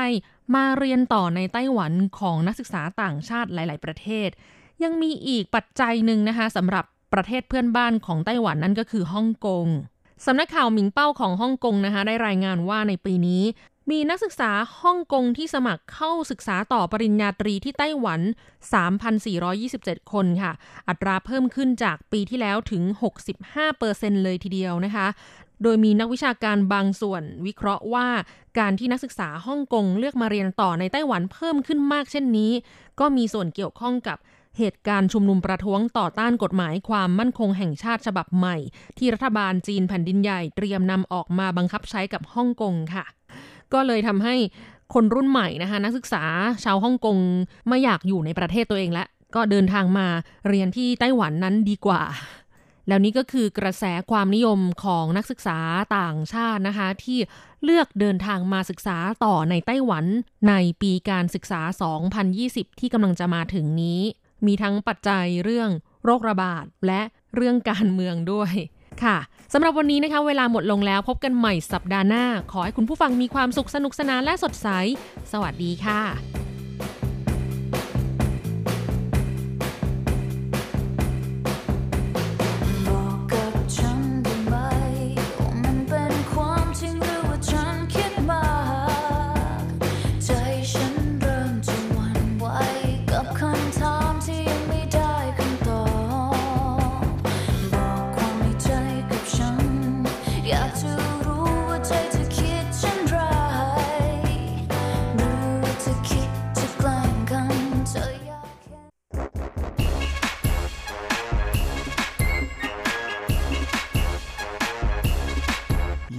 มาเรียนต่อในไต้หวันของนักศึกษาต่างชาติหลาย ๆ ประเทศ ยังมีอีกปัจจัยหนึ่งนะคะสำหรับประเทศเพื่อนบ้านของไต้หวันนั่นก็คือฮ่องกงสำนักข่าวหมิงเป้าของฮ่องกงนะคะ ได้รายงานว่าในปีนี้ มีนักศึกษาฮ่องกงที่สมัครเข้าศึกษาต่อปริญญาตรีที่ไต้หวัน 3,427 คนค่ะ อัตราเพิ่มขึ้นจากปีที่แล้วถึง 65%เลยทีเดียวนะคะ โดยมีนักวิชาการบางส่วนวิเคราะห์ว่าการที่นักศึกษาฮ่องกงเลือกมาเรียนต่อในไต้หวันเพิ่มขึ้นมากเช่นนี้ ก็มีส่วนเกี่ยวข้องกับเหตุการณ์ชุมนุมประท้วงต่อต้านกฎหมายความมั่นคงแห่งชาติฉบับใหม่ ที่รัฐบาลจีนแผ่นดินใหญ่เตรียมนำออกมาบังคับใช้กับฮ่องกงค่ะ ก็เลยทำให้คนรุ่นใหม่นะคะ นักศึกษาชาวฮ่องกงไม่อยากอยู่ในประเทศตัวเองแล้วก็เดินทางมาเรียนที่ไต้หวันนั้นดีกว่า แล้วนี้ก็คือกระแสความนิยมของนักศึกษาต่างชาตินะคะ ที่เลือกเดินทางมาศึกษาต่อในไต้หวัน ในปีการศึกษา 2020 ที่กำลังจะมาถึงนี้ มีทั้งปัจจัยเรื่องโรคระบาดและเรื่องการเมืองด้วยค่ะ สำหรับวันนี้นะคะเวลาหมดลงแล้วพบกันใหม่สัปดาห์หน้า ขอให้คุณผู้ฟังมีความสุขสนุกสนานและสดใส สวัสดีค่ะ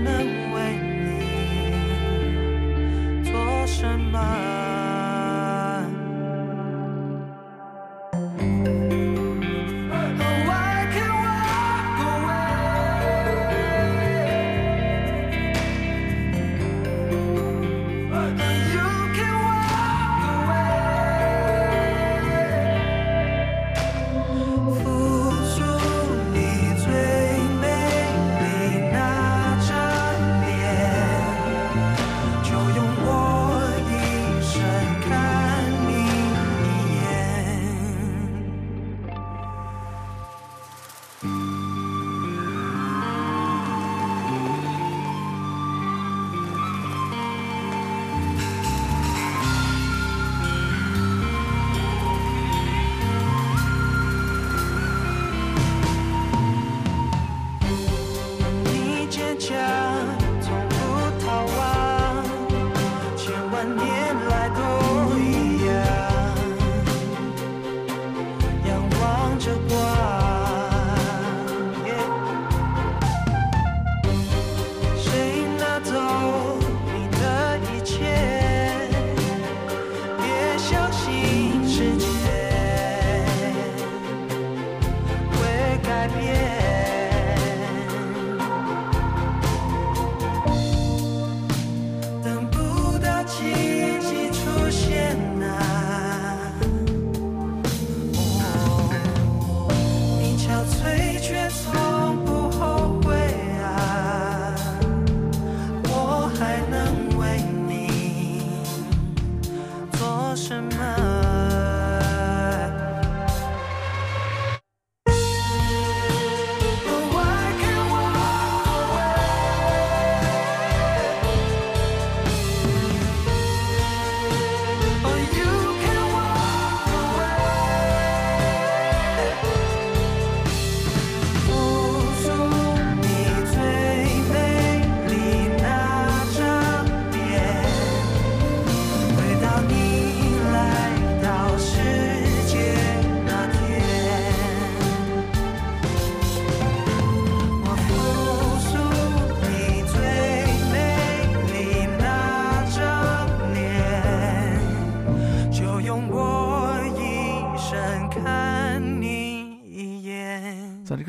那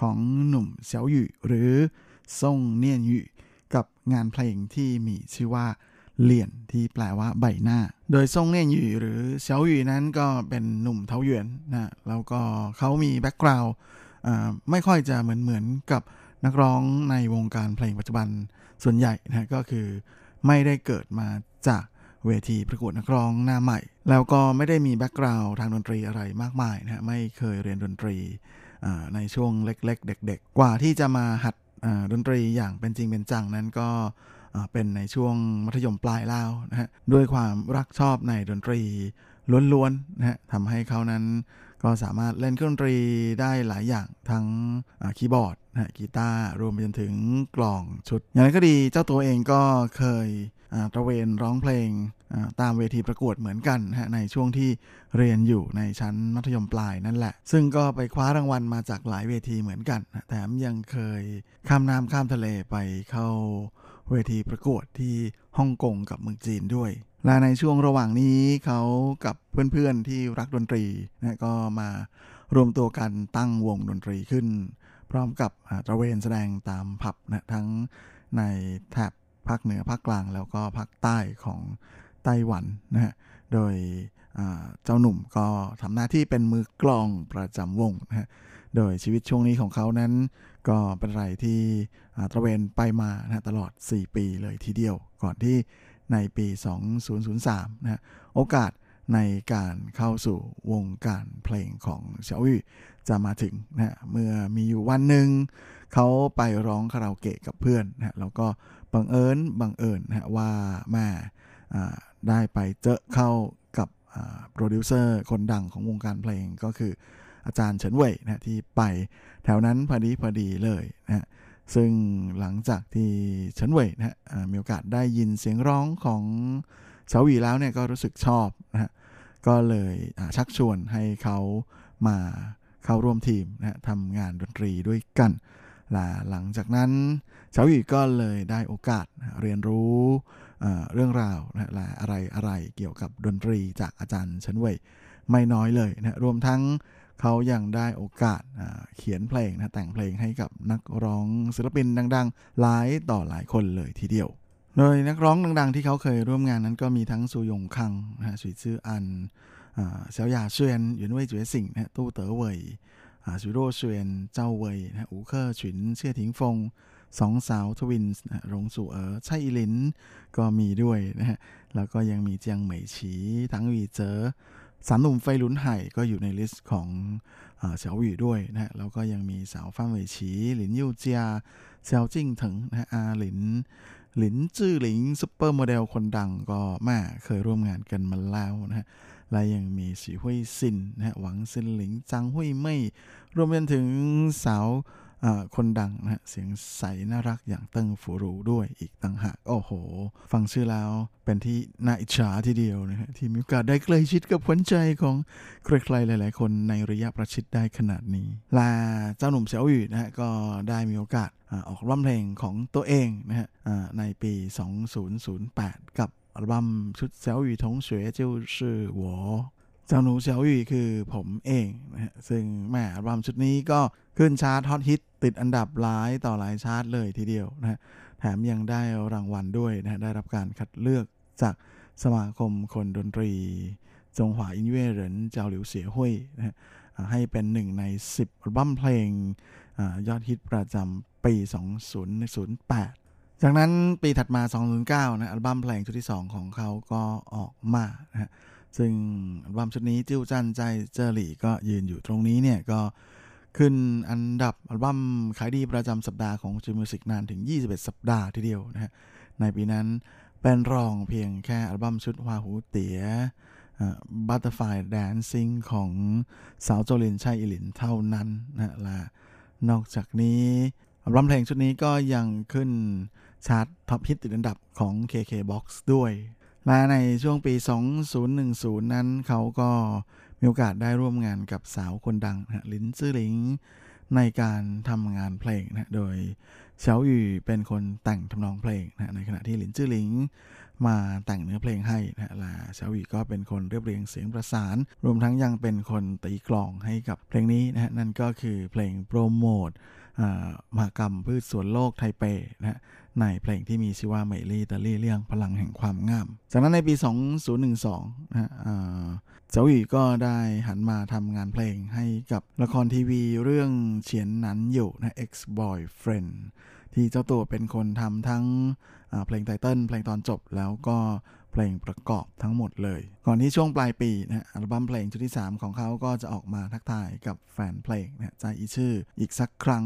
ของหนุ่มเสี่ยวหยู่หรือซ่งเนียนหยู่กับงานเพลงที่มีชื่อว่าเหลี่ยนที่แปลว่าใบหน้า โดยซ่งเนียนหยู่หรือเสี่ยวหยู่นั้นก็เป็นหนุ่มเทาหยวนนะแล้วก็เขามีแบ็กกราวด์ไม่ค่อยจะเหมือนเหมือนกับนักร้องในวงการเพลงปัจจุบันส่วนใหญ่นะก็คือไม่ได้เกิดมาจากเวทีประกวดนักร้องหน้าใหม่ แล้วก็ไม่ได้มี background ทางดนตรีอะไรมากมายนะฮะไม่เคยเรียนดนตรี ในช่วงเล็ก ๆ เด็ก ๆ กว่าที่จะมาหัดดนตรีอย่างเป็นจริงเป็นจังนั้นก็เป็นในช่วงมัธยมปลายแล้วนะฮะด้วยความรักชอบในดนตรีล้วนๆนะฮะทำให้เขานั้นก็สามารถเล่นเครื่องดนตรีได้หลายอย่างทั้งคีย์บอร์ดนะกีตาร์รวมไปจนถึงกล่องชุด อย่างไรก็ดีเจ้าตัวเองก็เคย ตระเวนร้องเพลงตามเวทีประกวดเหมือนกันฮะในช่วงที่เรียนอยู่ในชั้นมัธยมปลายนั่นแหละ ซึ่งก็ไปคว้ารางวัลมาจากหลายเวทีเหมือนกัน แถมยังเคยข้ามน้ำข้ามทะเลไปเข้าเวทีประกวดที่ฮ่องกงกับเมืองจีนด้วย และในช่วงระหว่างนี้เขากับเพื่อนๆที่รักดนตรีนะก็มารวมตัวกันตั้งวงดนตรีขึ้น พร้อมกับตระเวนแสดงตามผับนะทั้งในแถบ ภาคเหนือภาคกลางแล้วก็ภาคใต้ของไต้หวันนะฮะ โดยเจ้าหนุ่มก็ทำหน้าที่เป็นมือกลองประจำวงนะฮะ โดยชีวิตช่วงนี้ของเขานั้น ก็เป็นอะไรที่ตระเวนไปมานะตลอด 4 ปีเลยทีเดียว ก่อนที่ในปี 2003 นะฮะ โอกาสในการเข้าสู่วงการเพลงของเสี่ยวหวี่จะมาถึงนะเมื่อมีอยู่วันหนึ่งเขาไปร้องคาราโอเกะกับเพื่อนนะแล้วก็ บังเอิญบังเอิญนะว่าแม่ได้ไปเจอเข้ากับโปรดิวเซอร์คนดังของวงการเพลงก็คืออาจารย์เฉินเว่ยนะที่ไปแถวนั้นพอดีพอดีเลยนะซึ่งหลังจากที่เฉินเว่ยนะมีโอกาสได้ยินเสียงร้องของเฉาหวีแล้วเนี่ยก็รู้สึกชอบนะฮะก็เลยชักชวนให้เขามาเข้าร่วมทีมนะทำงานดนตรีด้วยกันหลังจากนั้น เฉาหวีก็เลยได้โอกาสเรียนรู้เรื่องราวนะและอะไรอะไรเกี่ยวกับดนตรีจากอาจารย์เฉินเว่ยไม่น้อยเลยนะรวมทั้งเขายังได้โอกาสเขียนเพลงนะแต่งเพลงให้กับนักร้องศิลปินดัง ๆ หลายต่อหลายคนเลยทีเดียว โดยนักร้องดัง ๆ ที่เขาเคยร่วมงานนั้นก็มีทั้งซูยงคังนะสุยซื่ออันเซียวหยาเซียนหยวนเว่ยเจ๋อสิงนะตู้เต๋อเว่ยสุโรเซียนเจ้าเว่ยนะอูเคอร์ฉุนเชี่ยถิงฟง สองสาวทวินส์รงสู่เอ๋อไช่อีลิน ก็มีด้วยนะฮะ แล้วก็ยังมีเจียงเหมยฉีทั้งวีเจอสามหนุ่มไฟลุนไห่ก็อยู่ในลิสต์ของเสี่ยวหวี่ด้วยนะฮะ แล้วก็ยังมีสาวฟ้าเหมยฉีหลินยูเจียเซียวจิ้งถึงนะฮะอาหลินหลินจื้อหลิงซุปเปอร์โมเดลคนดังก็แม่เคยร่วมงานกันมาแล้วนะฮะ และยังมีสีหุยซินนะฮะ หวังซินหลิงจังหุยไม่ รวมไปถึงสาว คนดังนะฮะเสียงใสน่ารักอย่างเติ้งฟูรูด้วยอีกต่างหากโอ้โห ฟังชื่อแล้วเป็นที่น่าอิจฉาทีเดียวนะฮะที่มีโอกาสได้ใกล้ชิดกับขวัญใจของใครๆหลาย ๆ คนในระยะประชิดได้ขนาดนี้ลาเจ้าหนุ่มเสี่ยวหยู่นะฮะก็ได้มีโอกาสออกร้องเพลงของตัวเองนะฮะในปี 2008 กับอัลบั้มชุดเสี่ยวหยู่ทงเสวยเจ้าชื่อหัว เจ้าหนูเสี่ยวหยู่คือผมเองนะฮะซึ่งแม่อัลบั้มชุดนี้ก็ขึ้นชาร์ตฮอตฮิตติดอันดับหลายต่อหลายชาร์ตเลยทีเดียวนะฮะแถมยังได้รางวัลด้วยนะฮะได้รับการคัดเลือกจากสมาคมคนดนตรี 中華音樂人交流協會นะฮะให้เป็นหนึ่งใน 10อัลบั้มเพลงยอดฮิตประจำปี 2008 จากนั้นปีถัดมา 2009 นะอัลบั้มเพลงชุดที่ 2 ของเขาก็ออกมานะฮะ ซึ่งอัลบั้มชุดนี้就站在這裡ก็ยืนอยู่ตรงนี้เนี่ยก็ขึ้นอันดับอัลบั้มขายดีประจำสัปดาห์ของ G-Music นานถึง 21 สัปดาห์ทีเดียวนะฮะ ในปีนั้นเป็นรองเพียงแค่อัลบั้มชุด花蝴蝶 Butterfly Dancing ของสาวโจลินชัยอิลินเท่านั้นนะละนอกจากนี้อัลบั้มเพลงชุดนี้ก็ยังขึ้นชาร์ต top hit ติดอันดับของ KK Box ด้วย และในช่วงปี 2010 นั้นเขาก็มีโอกาสได้ร่วมงานกับสาวคนดังนะลินซื่อหลิง ในการทำงานเพลงนะโดยเฉาหยู่เป็นคนแต่งทำนองเพลงนะในขณะที่หลินจื้อหลิง มาแต่งเนื้อเพลงให้นะและเฉาหยู่ก็เป็นคนเรียบเรียงเสียงประสาน รวมทั้งยังเป็นคนตีกลองให้กับเพลงนี้นะนั่นก็คือเพลงโปรโมท มหกรรมพืชสวนโลกไทเปนะฮะในเพลงที่มีชื่อว่าเมลี่ตะลี่เลี่ยงพลังแห่งความงาม จากนั้นในปี 2012นะฮะเจ้าหยีก็ได้หันมาทำงานเพลงให้กับละครทีวีเรื่องเฉียนนันอยู่นะ ex boyfriend ที่เจ้าตัวเป็นคนทำทั้งเพลงไตเติ้ลเพลงตอนจบแล้วก็ เพลงประกอบทั้งหมดเลย ก่อนที่ช่วงปลายปีนะอัลบั้มเพลงชุดที่ 3 ของเขาก็จะออกมาทักทายกับแฟนเพลงนะใจอีชื่ออีกสักครั้ง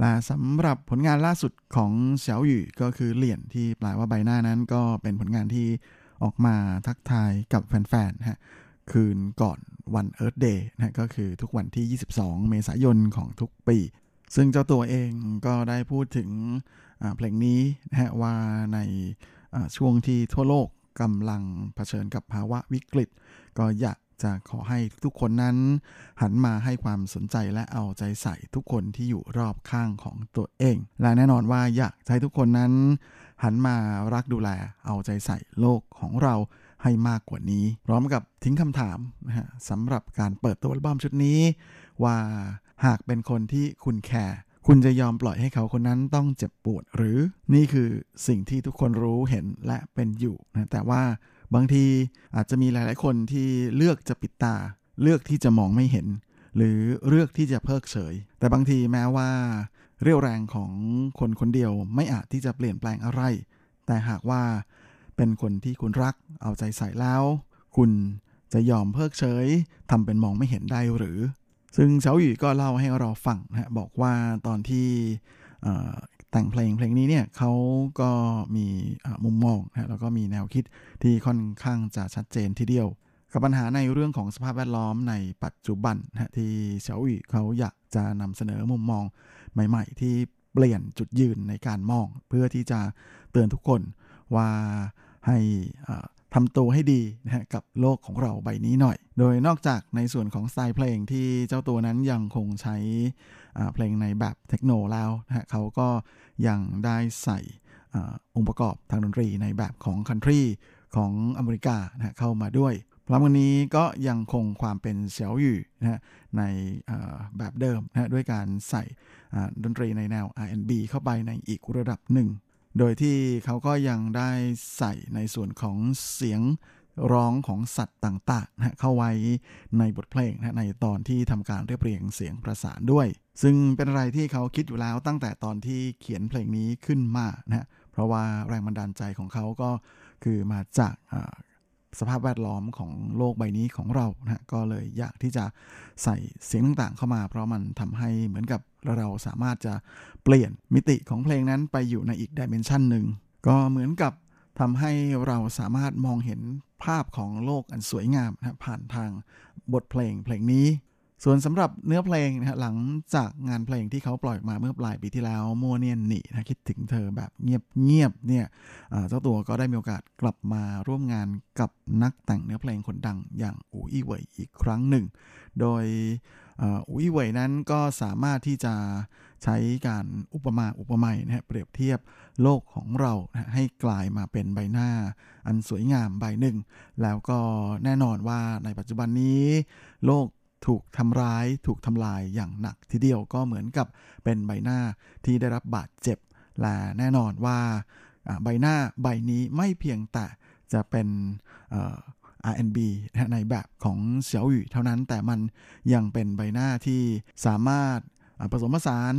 และสำหรับผลงานล่าสุดของเฉียวหยู่ก็คือเหรียญที่แปลว่าใบหน้านั้นก็เป็นผลงานที่ออกมาทักทายกับแฟนๆฮะคืนก่อนวัน Earth Day นะฮะก็คือทุกวันที่ 22 เมษายนของทุกปี ซึ่งเจ้าตัวเองก็ได้พูดถึงเพลงนี้นะฮะว่าในช่วงที่ทั่วโลก กำลังเผชิญกับภาวะวิกฤต ก็อยากจะขอให้ทุกคนนั้น หันมาให้ความสนใจและเอาใจใส่ทุกคนที่อยู่รอบข้างของตัวเอง และแน่นอนว่าอยากให้ทุกคนนั้น หันมารักดูแลเอาใจใส่โลกของเราให้มากกว่านี้ พร้อมกับทิ้งคำถามนะฮะสำหรับการเปิดตัวอัลบั้มชุดนี้ ว่าหากเป็นคนที่คุณแคร์ คุณจะยอมปล่อยให้เขาคนนั้นต้องเจ็บปวดหรือนี่คือสิ่งที่ทุกคนรู้เห็นและเป็นอยู่นะแต่ว่าบางทีอาจจะมีหลาย ๆ คนที่เลือกจะปิดตา เลือกที่จะมองไม่เห็น หรือเลือกที่จะเพิกเฉย แต่บางทีแม้ว่า เรี่ยวแรงของคนคนเดียวไม่อาจที่จะเปลี่ยนแปลงอะไร แต่หากว่าเป็นคนที่คุณรักเอาใจใส่แล้ว คุณจะยอมเพิกเฉยทำเป็นมองไม่เห็นได้หรือ ซึ่งเฉาหยี่ก็เล่าให้เราฟังนะบอกว่าตอนที่แต่งเพลงเพลงนี้เนี่ยเขาก็มีมุมมองนะแล้วก็มีแนวคิดที่ค่อนข้างจะชัดเจนทีเดียว กับปัญหาในเรื่องของสภาพแวดล้อมในปัจจุบันนะที่เฉาหยี่เขาอยากจะนำเสนอมุมมองใหม่ ๆ ที่เปลี่ยนจุดยืนในการมอง เพื่อที่จะเตือนทุกคนว่าให้อา ทำตัวให้ดีนะฮะกับโลกของเราใบนี้หน่อย โดยนอกจากในส่วนของสไตล์เพลงที่เจ้าตัวนั้นยังคงใช้เพลงในแบบเทคโนแล้วนะฮะเขาก็ยังได้ใส่อองค์ประกอบทางดนตรีในแบบของคันทรีของอเมริกานะฮะเข้ามาด้วยพร้อมกันนี้ก็ยังคงความเป็นเสียวหยู่นะฮะในแบบเดิมนะฮะด้วยการใส่ดนตรีในแนว R&B เข้าไปในอีกระดับหนึ่ง โดยที่เขาก็ยังได้ใส่ในส่วนของเสียงร้องของสัตว์ต่างๆนะเข้าไว้ในบทเพลงนะในตอนที่ทำการเรียบเรียงเสียงประสานด้วย ซึ่งเป็นอะไรที่เขาคิดอยู่แล้วตั้งแต่ตอนที่เขียนเพลงนี้ขึ้นมานะเพราะว่าแรงบันดาลใจของเขาก็คือมาจาก สภาพแวดล้อมของโลกใบนี้ของเรานะก็เลยอยากที่จะใส่เสียงต่างๆเข้ามา เพราะมันทำให้เหมือนกับเราสามารถจะเปลี่ยนมิติของเพลงนั้นไปอยู่ในอีกดิเมนชันหนึ่งก็เหมือนกับทำให้เราสามารถมองเห็นภาพของโลกอันสวยงามนะผ่านทางบทเพลงเพลงนี้ ส่วนสำหรับเนื้อเพลงนะฮะหลังจากงานเพลงที่เขาปล่อยออกมาเมื่อปลายปีที่แล้วมัวเนียนหนีนะคิดถึงเธอแบบเงียบๆเนี่ยเจ้าตัวก็ได้มีโอกาสกลับมาร่วมงานกับนักแต่งเนื้อเพลงคนดังอย่างอูอี้เหวยอีกครั้งหนึ่ง โดยอูอี้เหวยนั้นก็สามารถที่จะใช้การอุปมาอุปไมยนะฮะเปรียบเทียบโลกของเรานะให้กลายมาเป็นใบหน้า อันสวยงามใบหนึ่ง แล้วก็แน่นอนว่าในปัจจุบันนี้ โลก ถูกทำร้าย ถูกทำลายอย่างหนักทีเดียวก็เหมือนกับเป็นใบหน้าที่ได้รับบาดเจ็บ และแน่นอนว่าใบหน้าใบนี้ไม่เพียงแต่จะเป็น R&B ในแบบของเสี่ยวหยู่เท่านั้นแต่มันยังเป็นใบหน้าที่สามารถผสมผสาน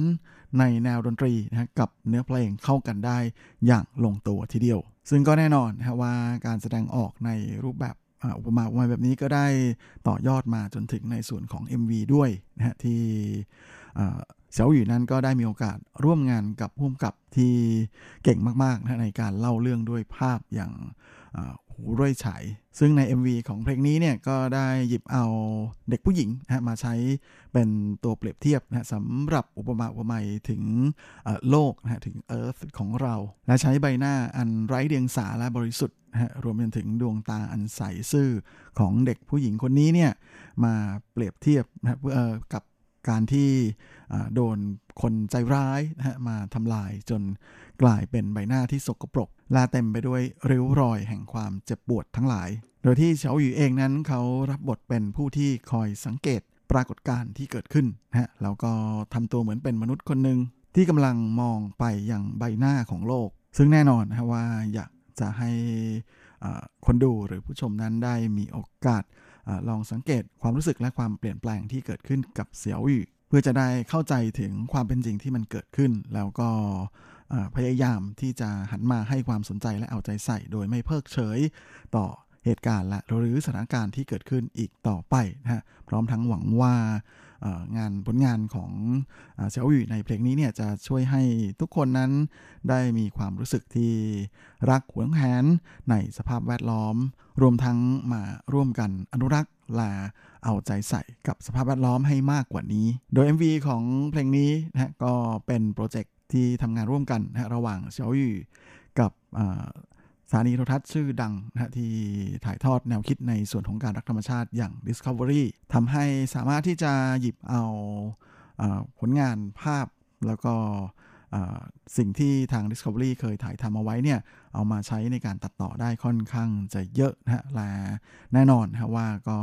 ในแนวดนตรีนะกับเนื้อเพลงเข้ากันได้อย่างลงตัวทีเดียว ซึ่งก็แน่นอนนะว่าการแสดงออกในรูปแบบ อุปมาอุปไมยแบบนี้ก็ได้ต่อยอดมาจนถึงในส่วนของ MV ด้วยนะฮะที่อ่าเฉาหยู่นั้นก็ได้มีโอกาสร่วมงานกับผู้กำกับที่เก่งมากๆนะในการเล่าเรื่องด้วยภาพอย่าง หูร่วยฉาย ซึ่งใน MV ของเพลงนี้เนี่ยก็ได้หยิบเอาเด็กผู้หญิงนะมาใช้เป็นตัวเปรียบเทียบนะสำหรับอุปมาอุปไมยถึงโลกนะถึง Earth ของเรา และใช้ใบหน้าอันไร้เดียงสาและบริสุทธิ์นะรวมไปถึงดวงตาอันใสซื่อของเด็กผู้หญิงคนนี้เนี่ยมาเปรียบเทียบนะกับ การที่โดนคนใจร้ายนะฮะมาทำลายจนกลายเป็นใบหน้าที่สกปรกและเต็มไปด้วยริ้วรอยแห่งความเจ็บปวดทั้งหลาย โดยที่เฉาหยู่เองนั้นเขารับบทเป็นผู้ที่คอยสังเกตปรากฏการณ์ที่เกิดขึ้นนะฮะแล้วก็ทำตัวเหมือนเป็นมนุษย์คนหนึ่งที่กำลังมองไปอย่างใบหน้าของโลก ซึ่งแน่นอนนะว่าอยากจะให้คนดูหรือผู้ชมนั้นได้มีโอกาส ลองสังเกตความรู้สึกและความเปลี่ยนแปลงที่เกิดขึ้นกับเสี่ยวอยู่เพื่อจะได้เข้าใจถึงความเป็นจริงที่มันเกิดขึ้น แล้วก็พยายามที่จะหันมาให้ความสนใจและเอาใจใส่ โดยไม่เพิกเฉยต่อเหตุการณ์และหรือสถานการณ์ที่เกิดขึ้นอีกต่อไปนะฮะพร้อมทั้งหวังว่า งานผลงานของเสี่ยวหยู่ในเพลงนี้เนี่ยจะช่วยให้ทุกคนนั้นได้มีความรู้สึกที่รักหวงแหนในสภาพแวดล้อม รวมทั้งมาร่วมกันอนุรักษ์และเอาใจใส่กับสภาพแวดล้อมให้มากกว่านี้ โดย MV ของเพลงนี้นะก็เป็นโปรเจกต์ที่ทำงานร่วมกันนะระหว่างเฉียวหยู่กับ สถานีโทรทัศน์ชื่อดังนะที่ถ่ายทอดแนวคิดในส่วนของการรักธรรมชาติอย่าง Discovery ทำให้สามารถที่จะหยิบเอาอผลงานภาพแล้วก็สิ่งที่ทาง Discovery เคยถ่ายทำเอาไว้เนี่ย เอามาใช้ในการตัดต่อได้ค่อนข้างจะเยอะนะฮะและแน่นอนนะฮะว่าก็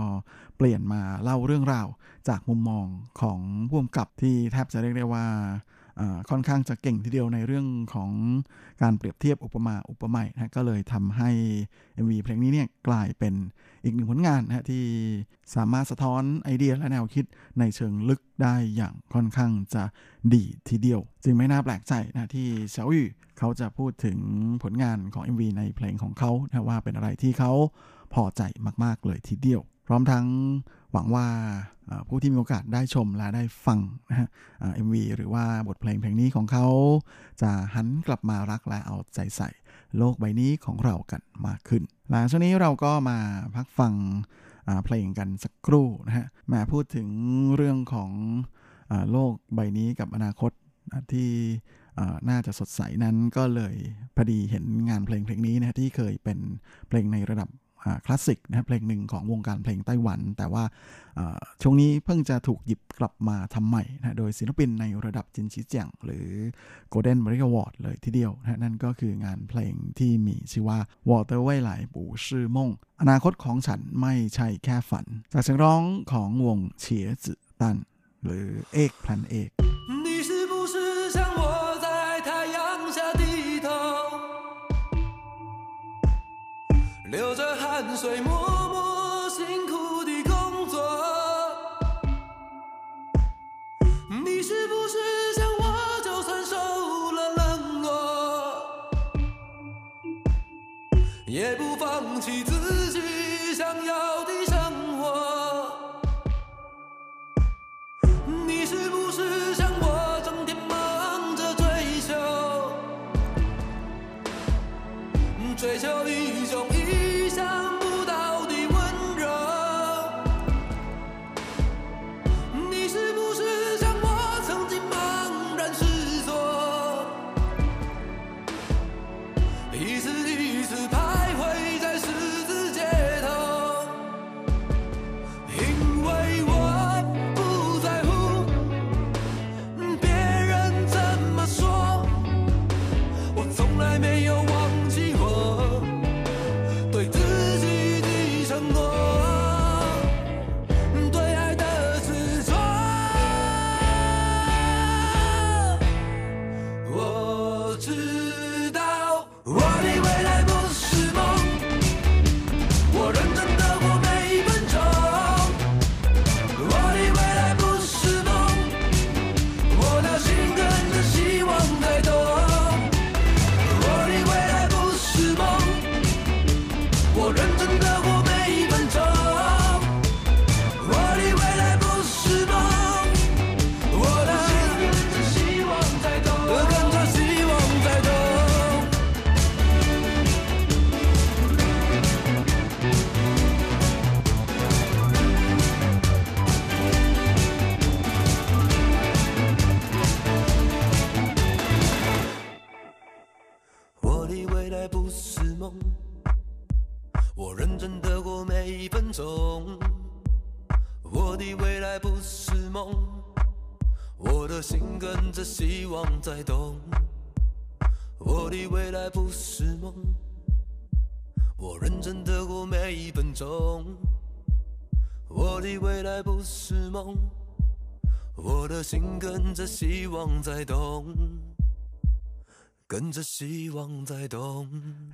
เปลี่ยนมาเล่าเรื่องราวจากมุมมองของผู้กำกับที่แทบจะเรียกได้ว่า ค่อนข้างจะเก่งทีเดียวในเรื่องของการเปรียบเทียบอุปมาอุปไมยนะก็เลยทำให้ MV เพลงนี้เนี่ยกลายเป็นอีกหนึ่งผลงานนะที่สามารถสะท้อนไอเดียและแนวคิดในเชิงลึกได้อย่างค่อนข้างจะดีทีเดียว จึงไม่น่าแปลกใจนะที่เฉาหยู่เขาจะพูดถึงผลงานของ MV ในเพลงของเขานะว่าเป็นอะไรที่เขาพอใจมาก ๆ เลยทีเดียว พร้อมทั้งหวังว่าผู้ที่มีโอกาสได้ชมและได้ฟังนะฮะเอ็มวีหรือว่าบทเพลงเพลงนี้ของเขา จะหันกลับมารักและเอาใจใส่ โลกใบนี้ของเรากันมากขึ้น หลังจากนี้เราก็มาพักฟังเพลงกันสักครู่นะฮะแมาพูดถึงเรื่องของอโลกใบนี้กับอนาคตที่น่าจะสดใสนั้นก็เลยพอดีเห็นงานเพลงเพลงนี้นะฮะที่เคยเป็นเพลงในระดับ คลาสสิกนะครับเพลงหนึ่งของวงการเพลงไต้หวัน แต่ว่าช่วงนี้เพิ่งจะถูกหยิบกลับมาทำใหม่นะโดยศิลปินในระดับจินชิเจียงหรือ Golden m a r i a w a r d เลยทีเดียวนะนั่นก็คืองานเพลงที่มีชื่อว่า Water ไว่ไหลปู่ชื่อมงอนาคตของฉันไม่ใช่แค่ฝัน จากเสียงร้องของวงเฉียจืตัน หรือเอกพลันเอก 汗水，默默辛苦的工作？你是不是像我，就算受了冷落，也不放弃自己想要的生活？你是不是像我，整天忙着追求，追求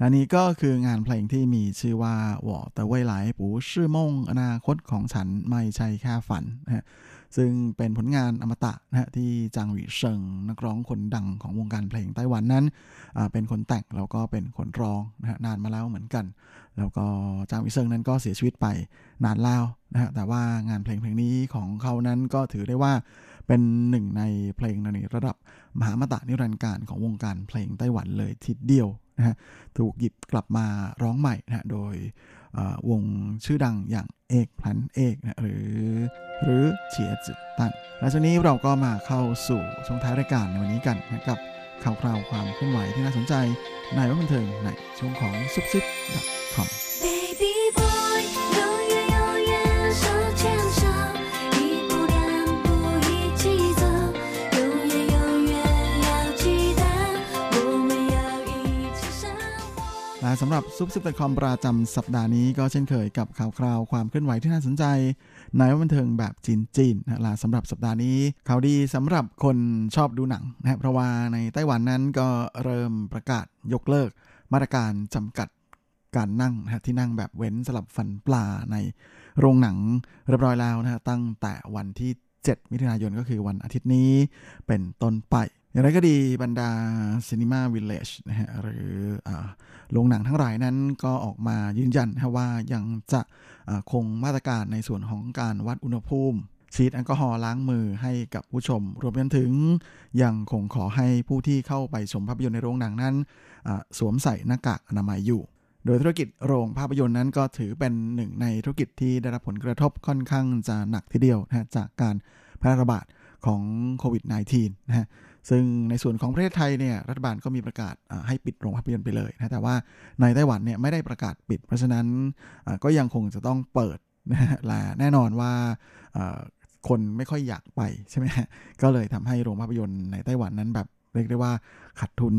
อันนี้ก็คืองานเพลงที่มีชื่อว่าว่อแต่เว่ยไหลปูชื่อมงอนาคตของฉันไม่ใช่แค่ฝันนะฮะซึ่งเป็นผลงานอมตะนะฮะที่จางหวีเซิงนักร้องคนดังของวงการเพลงไต้หวันนั้นเป็นคนแต่งแล้วก็เป็นคนร้องนะนานมาแล้วเหมือนกัน แล้วก็จางหวีเซิงนั้นก็เสียชีวิตไปนานแล้วนะฮะแต่ว่างานเพลงเพลงนี้ของเขานั้นก็ถือได้ว่า เป็นหนึ่งในเพลงในระดับมหามาตะนิรันดร์การของวงการเพลงไต้หวันเลยทีเดียวนะฮะถูกหยิบกลับมาร้องใหม่นะฮะโดยวงชื่อดังอย่างเอกพลันเอกนะหรือ หรือเฉียจือตันและช่วงนี้เราก็มาเข้าสู่ช่วงท้ายรายการในวันนี้กันนะกับข่าวคราวความเคลื่อนไหวที่น่าสนใจในวันบันเทิงในช่วงของซุปซิป .com Baby boy， สำหรับซุปซิปคอมประจำสัปดาห์นี้ก็เช่นเคยกับข่าวคราวความเคลื่อนไหวที่น่าสนใจ ในวันบันเทิงแบบจีนจีนๆนะและสำหรับสัปดาห์นี้ข่าวดีสำหรับคนชอบดูหนังนะเพราะว่าในไต้หวันนั้นก็เริ่มประกาศยกเลิก มาตรการจำกัดการนั่งนะที่นั่งแบบเว้นสลับฟันปลาในโรงหนังเรียบร้อยแล้วนะฮะตั้งแต่วันที่ 7 มิถุนายนก็คือวันอาทิตย์นี้เป็นต้นไป อย่างไรก็ดีบรรดา Cinema Village นะฮะหรือโรงหนังทั้งหลายนั้นก็ออกมายืนยันนะฮะว่ายังจะอ่าคงมาตรการในส่วนของการวัดอุณหภูมิฉีดแอลกอฮอล์ล้างมือให้กับผู้ชม รวมไปจนถึงยังคงขอให้ผู้ที่เข้าไปชมภาพยนตร์ในโรงหนังนั้นสวมใส่หน้ากากอนามัยอยู่ โดยธุรกิจโรงภาพยนตร์นั้นก็ถือเป็นหนึ่งในธุรกิจที่ได้รับผลกระทบค่อนข้างจะหนักทีเดียวนะฮะจากการแพร่ระบาดของโควิด -19 นะฮะ ซึ่งในส่วนของประเทศไทยเนี่ยรัฐบาลก็มีประกาศให้ปิดโรงภาพยนตร์ไปเลยนะแต่ว่าในไต้หวันเนี่ยไม่ได้ประกาศปิด เพราะฉะนั้นก็ยังคงจะต้องเปิดนะฮะและแน่นอนว่าคนไม่ค่อยอยากไปใช่ไหมฮะก็เลยทำให้โรงภาพยนตร์ในไต้หวันนั้นแบบเรียกได้ว่าขาดทุน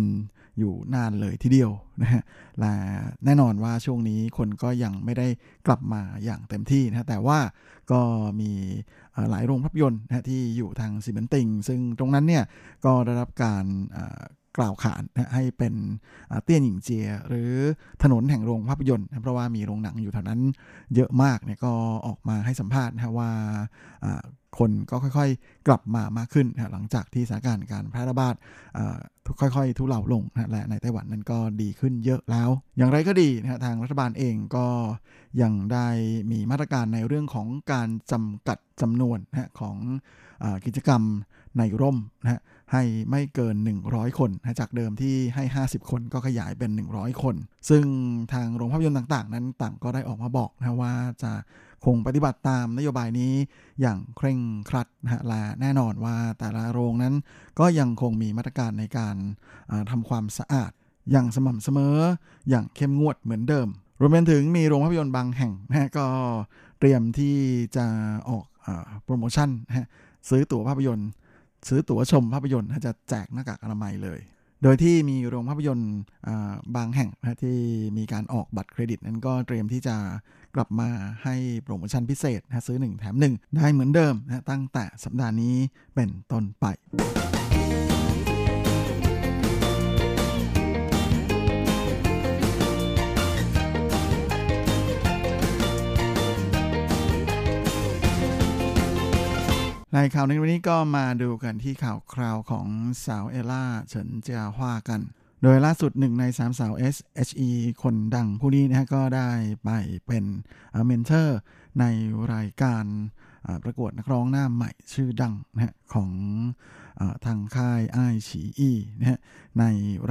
อยู่นานเลยทีเดียวนะฮะและแน่นอนว่าช่วงนี้คนก็ยังไม่ได้กลับมาอย่างเต็มที่นะแต่ว่าก็มีหลายโรงภาพยนตร์นะที่อยู่ทางซีเมนติง ซึ่งตรงนั้นเนี่ยก็ได้รับการกล่าวขานนะให้เป็นเตี้ยนหญิงเจีย หรือถนนแห่งโรงภาพยนตร์นะเพราะว่ามีโรงหนังอยู่แถวนั้นเยอะมากเนี่ยก็ออกมาให้สัมภาษณ์นะว่า คนก็ค่อยๆ กลับมามากขึ้นนะหลังจากที่สถานการณ์การแพร่ระบาดค่อยๆ ทุเลาลงนะและในไต้หวันนั้นก็ดีขึ้นเยอะแล้ว อย่างไรก็ดีนะทางรัฐบาลเองก็ยังได้มีมาตรการในเรื่องของการจำกัดจำนวนนะของอกิจกรรมในร่มนะฮะให้ไม่เกิน 100 คนนะจากเดิมที่ให้ 50 คนก็ขยายเป็น 100 คน ซึ่งทางโรงภาพยนตร์ต่างๆ นั้นต่างก็ได้ออกมาบอกนะว่าจะ คงปฏิบัติตามนโยบายนี้อย่างเคร่งครัดนะฮะและแน่นอนว่าแต่ละโรงนั้น ก็ยังคงมีมาตรการในการทำความสะอาด อย่างสม่ำเสมอ อย่างเข้มงวดเหมือนเดิมรวมไปถึงมีโรงภาพยนตร์บางแห่งนะฮะก็เตรียมที่จะออกอโปรโมชั่นนะซื้อตั๋วภาพยนตร์ ซื้อตั๋วชมภาพยนตร์จะแจกหน้ากากอนามัยเลย โดยที่มีโรงภาพยนตร์บางแห่งนะที่มีการออกบัตรเครดิต นั้นก็เตรียมที่จะกลับมาให้โปรโมชั่นพิเศษนะซื้อ 1 แถม 1 ได้เหมือนเดิมนะตั้งแต่สัปดาห์นี้เป็นต้นไป ในข่าวในวันนี้ก็มาดูกันที่ข่าวคราวของสาวเอล่าเฉินเจียฮวากัน โดยล่าสุดหนึ่งในสามสาว SHE คนดังผู้นี้นะฮะก็ได้ไปเป็นเมนเทอร์ในรายการประกวดนักร้องหน้าใหม่ชื่อดังนะฮะของอทางค่ายไอฉีอีนะฮะใน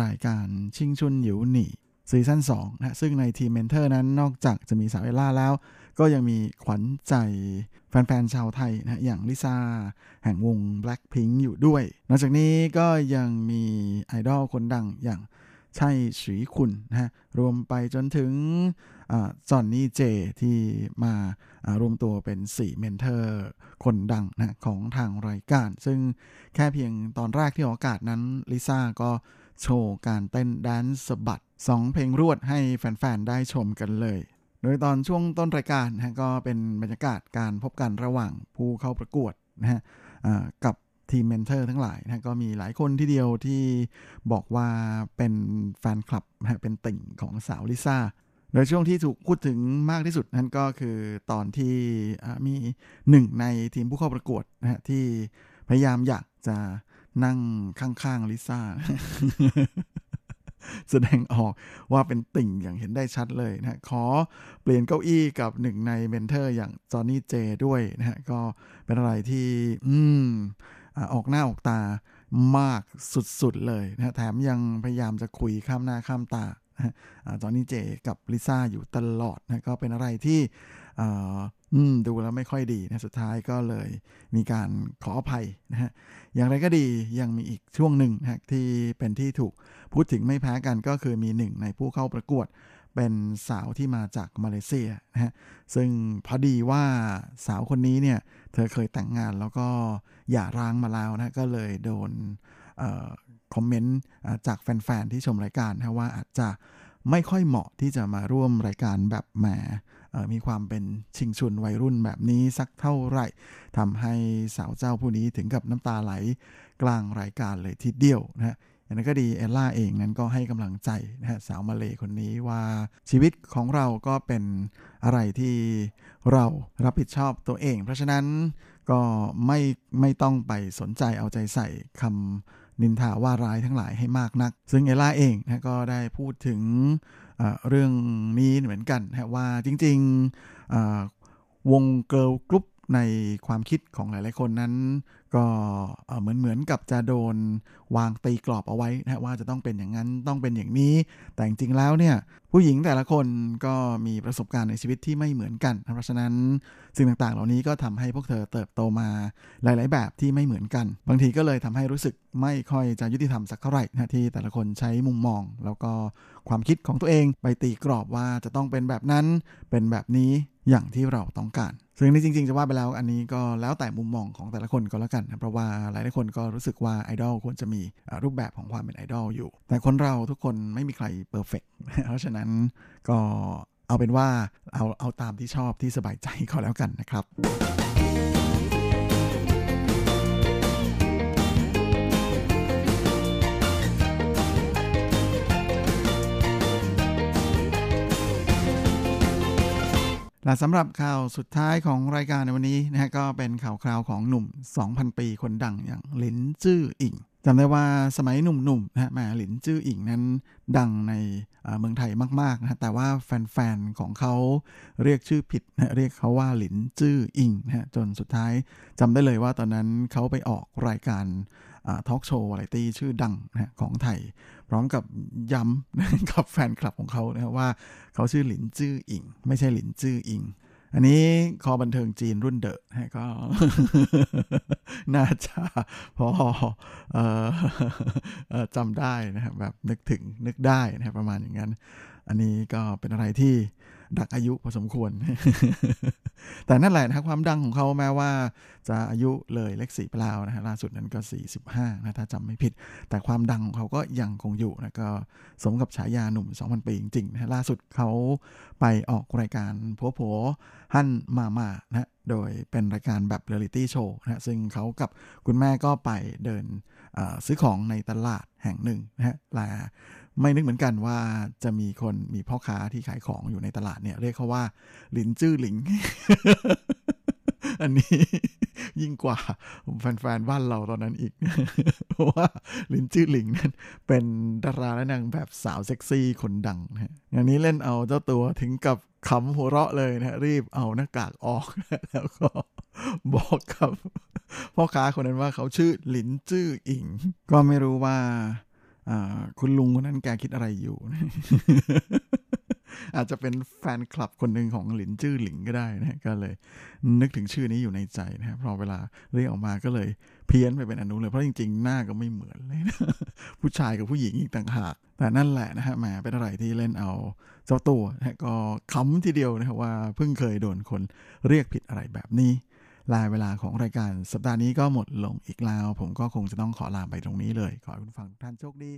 รายการ青春有你 season 2นะฮะซึ่งในทีม mentor นั้นนอกจากจะมีสาวเอล่าแล้ว ก็ยังมีขวัญใจแฟนๆชาวไทยนะฮะอย่างลิซ่าแห่งวง Blackpink อยู่ด้วย นอกจากนี้ก็ยังมีไอดอลคนดังอย่างใช่สีคุณนะฮะรวมไปจนถึงจอนนี่เจที่มารวมตัวเป็น 4 mentor คนดังนะของทางรายการ ซึ่งแค่เพียงตอนแรกที่ออกอากาศนั้นลิซ่าก็ โชว์การเต้น dance สะบัดสองเพลงรวดให้แฟน ๆ ได้ชมกันเลย โดยตอนช่วงต้นรายการนะก็เป็นบรรยากาศการพบกันระหว่างผู้เข้าประกวดนะฮะกับทีม mentor ทั้งหลายนะก็มีหลายคนที่เดียวที่บอกว่าเป็นแฟนคลับนะเป็นติ่งของสาวลิซ่าโดยช่วงที่ถูกพูดถึงมากที่สุดนั่นก็คือตอนที่มีหนึ่งในทีมผู้เข้าประกวดนะฮะที่พยายามอยากจะ นั่งข้างๆลิซ่า แสดงออกว่าเป็นติ่งอย่างเห็นได้ชัดเลยนะขอเปลี่ยนเก้าอี้กับหนึ่งใน mentor อย่างจอห์นนี่เจด้วยนะฮะก็เป็นอะไรที่อืมออกหน้าออกตามากสุดๆเลยนะแถมยังพยายามจะคุยข้ามหน้าข้ามตาจอห์นนี่เจกับลิซ่าอยู่ตลอดนะก็เป็นอะไรที่ ดูแล้วไม่ค่อยดีนะสุดท้ายก็เลยมีการขออภัยนะฮะอย่างไรก็ดียังมีอีกช่วงหนึ่งนะที่เป็นที่ถูกพูดถึงไม่แพ้กันก็คือมีหนึ่งในผู้เข้าประกวดเป็นสาวที่มาจากมาเลเซียนะฮะซึ่งพอดีว่าสาวคนนี้เนี่ยเธอเคยแต่งงานแล้วก็หย่าร้างมาแล้วนะก็เลยโดนคอมเมนต์จากแฟน ๆ ที่ชมรายการนะว่าอาจจะ ไม่ค่อยเหมาะที่จะมาร่วมรายการแบบแหมมีความเป็นชิงชุนวัยรุ่นแบบนี้สักเท่าไหร่ทำให้สาวเจ้าผู้นี้ถึงกับน้ำตาไหลกลางรายการเลยทีเดียวนะฮะอย่างนั้นก็ดีเอลล่าเองนั้นก็ให้กำลังใจนะฮะสาวมาเลคนนี้ว่าชีวิตของเราก็เป็นอะไรที่เรารับผิดชอบตัวเอง เพราะฉะนั้นก็ไม่ไม่ต้องไปสนใจเอาใจใส่คำ นินทาว่าร้ายทั้งหลายให้มากนัก ซึ่งเอล่าเองนะก็ได้พูดถึงเรื่องนี้เหมือนกันนะว่าจริงๆวง girl group ในความคิดของหลายๆคนนั้น ก็เหมือนเหมือนกับจะโดนวางตีกรอบเอาไว้นะว่าจะต้องเป็นอย่างนั้นต้องเป็นอย่างนี้ แต่จริงๆแล้วเนี่ยผู้หญิงแต่ละคนก็มีประสบการณ์ในชีวิตที่ไม่เหมือนกัน เพราะฉะนั้นสิ่งต่างๆ เหล่านี้ก็ทำให้พวกเธอเติบโตมาหลาย ๆ แบบที่ไม่เหมือนกัน บางทีก็เลยทำให้รู้สึกไม่ค่อยจะยุติธรรมสักเท่าไหร่นะที่แต่ละคนใช้มุมมอง แล้วก็ความคิดของตัวเองไปตีกรอบว่าจะต้องเป็นแบบนั้นเป็นแบบนี้ อย่างที่เราต้องการ ซึ่งนี่จริง ๆ จะว่าไปแล้วอันนี้ก็แล้วแต่มุมมองของแต่ละคนก็แล้วกันนะเพราะว่าหลายๆคนก็รู้สึกว่าไอดอลควรจะมีรูปแบบของความเป็นไอดอลอยู่ แต่คนเราทุกคนไม่มีใครเพอร์เฟกเพราะฉะนั้นก็เอาเป็นว่าเอาเอาตามที่ชอบที่สบายใจก็แล้วกันนะครับ และสำหรับข่าวสุดท้ายของรายการในวันนี้นะฮะก็เป็นข่าวคราวของหนุ่ม 2,000 ปีคนดังอย่างหลินจื้ออิงจำได้ว่าสมัยหนุ่มๆนะฮะแมหลินจื้ออิงนั้นดังในเมืองไทยมากๆนะแต่ว่าแฟนๆของเขาเรียกชื่อผิดนะเรียกเขาว่าหลินจื้ออิงนะฮะจนสุดท้ายจำได้เลยว่าตอนนั้นเขาไปออกรายการ ทอล์กโชว์อะไรตี้ชื่อดังนะของไทย พร้อมกับย้ำกับแฟนคลับของเขานะว่าเขาชื่อหลินจื้ออิง ไม่ใช่หลินจื้ออิง อันนี้คอบันเทิงจีนรุ่นเดอะก็ น่าจะพออจำได้นะครับแบบนึกถึงนึกได้นะครับประมาณอย่างนั้น อันนี้ก็เป็นอะไรที่ดักอายุพอสมควร แต่นั่นแหละนะความดังของเขาแม้ว่า จะอายุเลยเลขสี่ไปแล้วนะฮะล่าสุดนั้นก็ 45นะถ้าจำไม่ผิด แต่ความดังของเขาก็ยังคงอยู่นะก็สมกับฉายาหนุ่ม 2,000 ปีจริงๆนะล่าสุดเขาไปออกรายการผัวผัวฮั่นมามานะโดยเป็นรายการแบบเรียลิตี้โชว์นะซึ่งเขากับคุณแม่ก็ไปเดินซื้อของในตลาดแห่งหนึ่งนะฮะและ ไม่นึกเหมือนกันว่าจะมีคนมีพ่อค้าที่ขายของอยู่ในตลาดเนี่ย เรียกเขาว่า หหลินจื้อหลิง อันนี้ยิ่งกว่าแฟนๆบ้านเราตอนนั้นอีก เพราะว่าลินจื้อหลิงนั้น เป็นดาราและนางแบบสาวเซ็กซี่คนดังนะอันนี้เล่นเอาเจ้าตัวถึงกับขำหัวเราะเลยนะรีบเอาหน้ากากออกแล้วก็บอกกับพ่อค้าคนนั้นว่าเขาชื่อหลินจื้ออิง ก็ไม่รู้ว่า คุณลุงคนนั้นแกคิดอะไรอยู่ อาจจะเป็นแฟนคลับคนหนึ่งของหลินจื้อหลิงก็ได้นะก็เลย นึกถึงชื่อนี้อยู่ในใจนะครับพอเวลาเรียกออกมาก็เลยเพี้ยนไปเป็นอนุเลย เพราะจริงๆ หน้าก็ไม่เหมือนเลยนะผู้ชายกับผู้หญิงอีกต่างหาก แต่นั่นแหละนะฮะแหมเป็นอะไรที่เล่นเอาเจ้าตัวนะก็ขำทีเดียวนะครับว่าเพิ่งเคยโดนคนเรียกผิดอะไรแบบนี้ ลาเวลาของรายการสัปดาห์นี้ก็หมดลงอีกแล้ว ผมก็คงจะต้องขอลาไปตรงนี้เลย ขอให้คุณฟังทุกท่านโชคดี